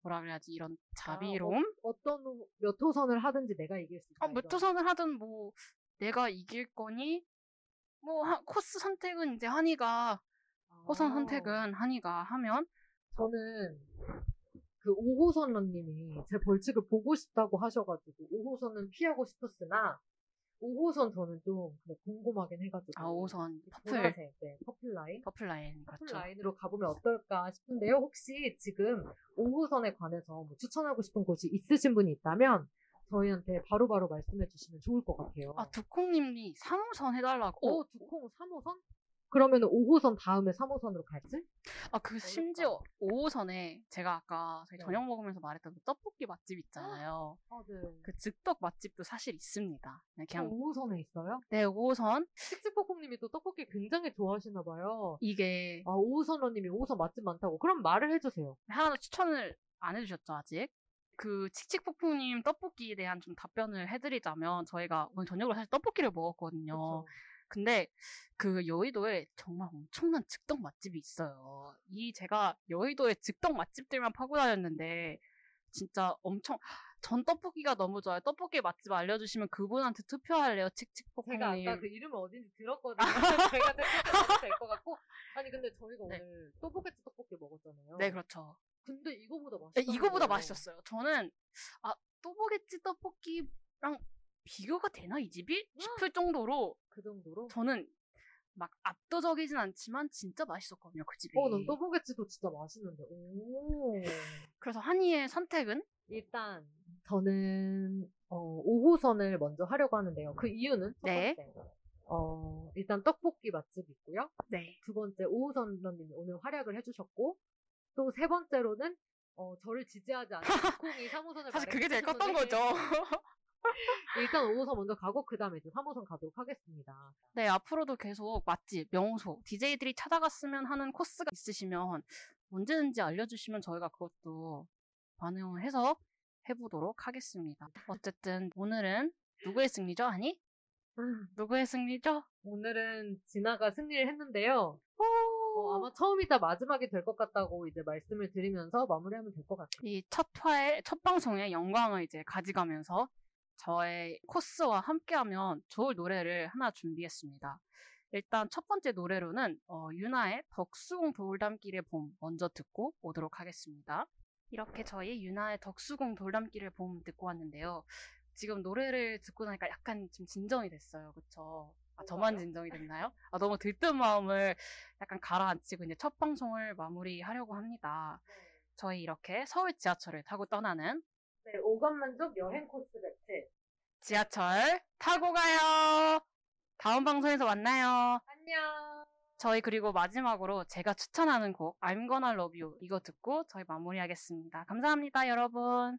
뭐라 그래야지 이런 자비로움 어, 어떤 호- 몇 호선을 하든지 내가 이길 수 있다. 아, 몇 이런. 호선을 하든 뭐 내가 이길 거니 뭐 하- 코스 선택은 이제 한이가 호선 아. 선택은 한이가 하면 저는 그 5호선 러님이 제 벌칙을 보고 싶다고 하셔가지고 5호선은 피하고 싶었으나 5호선 저는 좀 궁금하긴 해가지고 아 5호선 purple 보라색, 네, purple line purple line purple 같죠. line으로 가보면 어떨까 싶은데요. 혹시 지금 5호선에 관해서 뭐 추천하고 싶은 곳이 있으신 분이 있다면 저희한테 바로바로 말씀해 주시면 좋을 것 같아요. 아 두콩님이 3호선 해달라고. 어, 두콩 3호선? 그러면 5호선 다음에 3호선으로 갈지? 아 그 심지어 5호선에 제가 아까 저희 네. 저녁 먹으면서 말했던 그 떡볶이 맛집 있잖아요. 아, 네. 그 즉떡 맛집도 사실 있습니다. 네, 그냥 5호선에 있어요? 네 5호선 칙칙뽀콩님이 또 떡볶이 굉장히 좋아하시나 봐요. 이게 아, 5호선러님이 5호선 맛집 많다고. 그럼 말을 해주세요. 하나도 추천을 안 해주셨죠 아직? 그 칙칙폭풍님 떡볶이에 대한 좀 답변을 해드리자면 저희가 오늘 저녁으로 사실 떡볶이를 먹었거든요. 그쵸? 근데 그 여의도에 정말 엄청난 즉석 맛집이 있어요. 이 제가 여의도의 즉석 맛집들만 파고 다녔는데 진짜 엄청 전 떡볶이가 너무 좋아요. 떡볶이 맛집 알려주시면 그분한테 투표할래요. 칙칙폭풍님. 제가 아까 그 이름을 어딘지 들었거든요. 제가 될것 같고. 아니, 근데 저희가 네. 오늘 떡볶이 떡볶이 먹었잖아요. 네 그렇죠. 근데 이거보다 네, 맛있다. 이거보다 맛있었어요. 저는 아 또보겠지 떡볶이랑 비교가 되나 이 집이 싶을 정도로 그 정도로? 저는 막 압도적이진 않지만 진짜 맛있었거든요 그 집이. 어, 난 떡볶이집도 진짜 맛있는데. 오. 그래서 한이의 선택은 일단 저는 어, 5호선을 먼저 하려고 하는데요. 그 이유는 첫 네. 번째. 어, 일단 떡볶이 맛집 있고요. 네. 두 번째 5호선러님이 오늘 활약을 해주셨고 또 세 번째로는 어, 저를 지지하지 않는 콩이 3호선을 사실 그게 제일 컸던 거죠. 일단 5호선 먼저 가고 그 다음에 이제 3호선 가도록 하겠습니다. 네 앞으로도 계속 맛집, 명소, DJ들이 찾아갔으면 하는 코스가 있으시면 언제든지 알려주시면 저희가 그것도 반영을 해서 해보도록 하겠습니다. 어쨌든 오늘은 누구의 승리죠, 하니? 누구의 승리죠? 오늘은 진아가 승리를 했는데요. 어, 아마 처음이자 마지막이 될 것 같다고 이제 말씀을 드리면서 마무리하면 될 것 같아요. 이 첫 화의 첫 방송의 영광을 이제 가져가면서 저의 코스와 함께하면 좋을 노래를 하나 준비했습니다. 일단 첫 번째 노래로는 어, 유나의 덕수궁 돌담길의 봄 먼저 듣고 오도록 하겠습니다. 이렇게 저희 유나의 덕수궁 돌담길의 봄 듣고 왔는데요. 지금 노래를 듣고 나니까 약간 좀 진정이 됐어요. 그쵸? 아, 저만? 진정이 됐나요? 아, 너무 들뜬 마음을 약간 가라앉히고 이제 첫 방송을 마무리하려고 합니다. 저희 이렇게 서울 지하철을 타고 떠나는 네, 오감만족 여행 코스 배틀. 지하철 타고 가요. 다음 방송에서 만나요. 안녕. 저희 그리고 마지막으로 제가 추천하는 곡 I'm Gonna Love You 이거 듣고 저희 마무리하겠습니다. 감사합니다, 여러분.